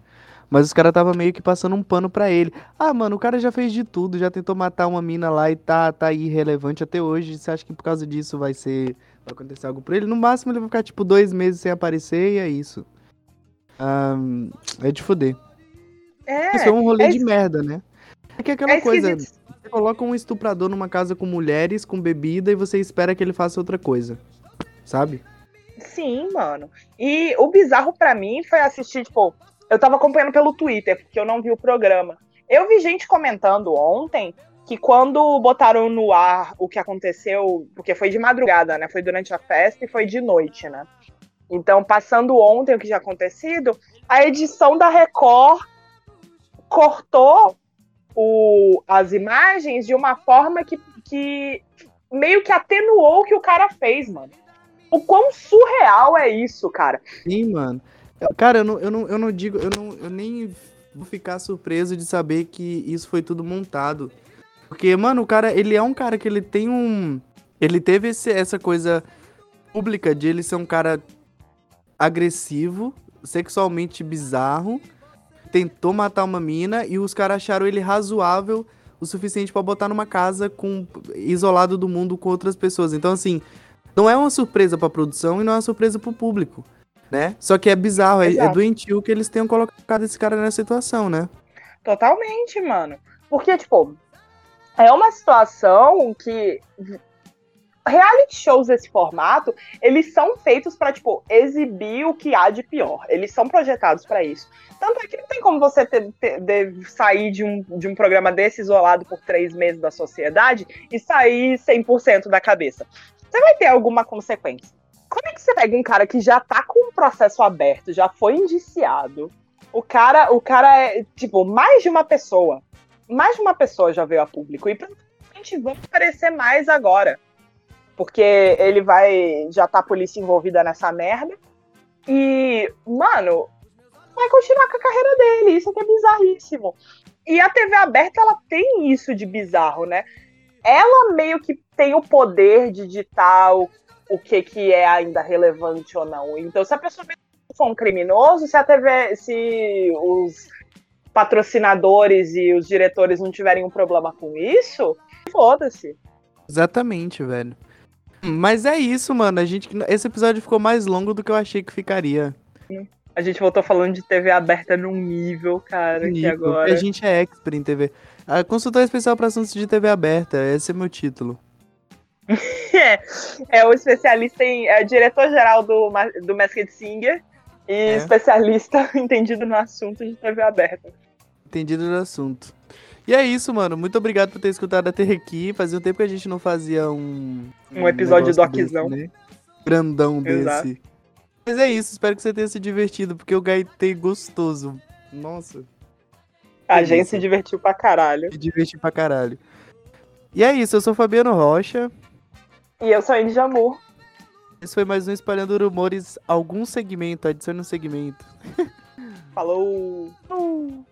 Mas os caras tava meio que passando um pano pra ele. Ah, mano, o cara já fez de tudo, já tentou matar uma mina lá e tá, tá irrelevante até hoje. Você acha que por causa disso vai ser. Vai acontecer algo pra ele? No máximo ele vai ficar, tipo, dois meses sem aparecer e é isso. Um, é de foder. É. Isso é um rolê é de merda, né? É que é aquela é coisa. Você coloca um estuprador numa casa com mulheres, com bebida, e você espera que ele faça outra coisa. Sabe? Sim, mano. E o bizarro pra mim foi assistir, tipo, eu tava acompanhando pelo Twitter, porque eu não vi o programa. Eu vi gente comentando ontem que quando botaram no ar o que aconteceu, porque foi de madrugada, né? Foi durante a festa e foi de noite, né? Então, passando ontem o que já acontecido, a edição da Record cortou o- as imagens de uma forma que, que meio que atenuou o que o cara fez, mano. O quão surreal é isso, cara. Sim, mano. Cara, eu não, eu não, eu não digo, eu, não, eu nem vou ficar surpreso de saber que isso foi tudo montado. Porque, mano, o cara, ele é um cara que ele tem um. Ele teve esse- essa coisa pública de ele ser um cara agressivo, sexualmente bizarro, tentou matar uma mina e os caras acharam ele razoável o suficiente pra botar numa casa com isolado do mundo com outras pessoas. Então, assim, não é uma surpresa pra produção e não é uma surpresa pro público, né? Só que é bizarro, é, é doentio que eles tenham colocado esse cara nessa situação, né? Totalmente, mano. Porque, tipo, é uma situação que. Reality shows desse formato, eles são feitos pra, tipo, exibir o que há de pior. Eles são projetados pra isso. Tanto é que não tem como você ter- ter- de- sair de um, de um programa desse isolado por três meses da sociedade e sair 100% da cabeça. Você vai ter alguma consequência. Como é que você pega um cara que já tá com um processo aberto, já foi indiciado, o cara, o cara é, tipo, mais de uma pessoa. Mais de uma pessoa já veio a público. E provavelmente vão aparecer mais agora. Porque ele vai. Já tá a polícia envolvida nessa merda. E, mano, vai continuar com a carreira dele. Isso aqui é bizarríssimo. E a TV aberta, ela tem isso de bizarro, né? Ela meio que tem o poder de ditar o, o que, que é ainda relevante ou não. Então, se a pessoa for um criminoso, se a TV, se os patrocinadores e os diretores não tiverem um problema com isso, foda-se. Exatamente, velho. Mas é isso, mano. A gente, esse episódio ficou mais longo do que eu achei que ficaria. A gente voltou falando de TV aberta num nível, cara, que agora. A gente é expert em TV. Ah, consultor especial para assuntos de TV aberta. Esse é meu título. [LAUGHS] é, é o especialista em. É o diretor-geral do, do Masked Singer e É. especialista [LAUGHS] entendido no assunto de TV aberta. Entendido do assunto. E é isso, mano. Muito obrigado por ter escutado até aqui. Fazia um tempo que a gente não fazia um. Um episódio negócio doczão. desse, né? Grandão Exato. desse. Mas é isso. Espero que você tenha se divertido, porque eu gaitei gostoso. Nossa. A gente se divertiu pra caralho. Me diverti pra caralho. E é isso. Eu sou Fabiano Rocha. E eu sou a Indy Jamur. Esse foi mais um Espalhando Rumores. Algum segmento. Adicione um segmento. Falou! Uh.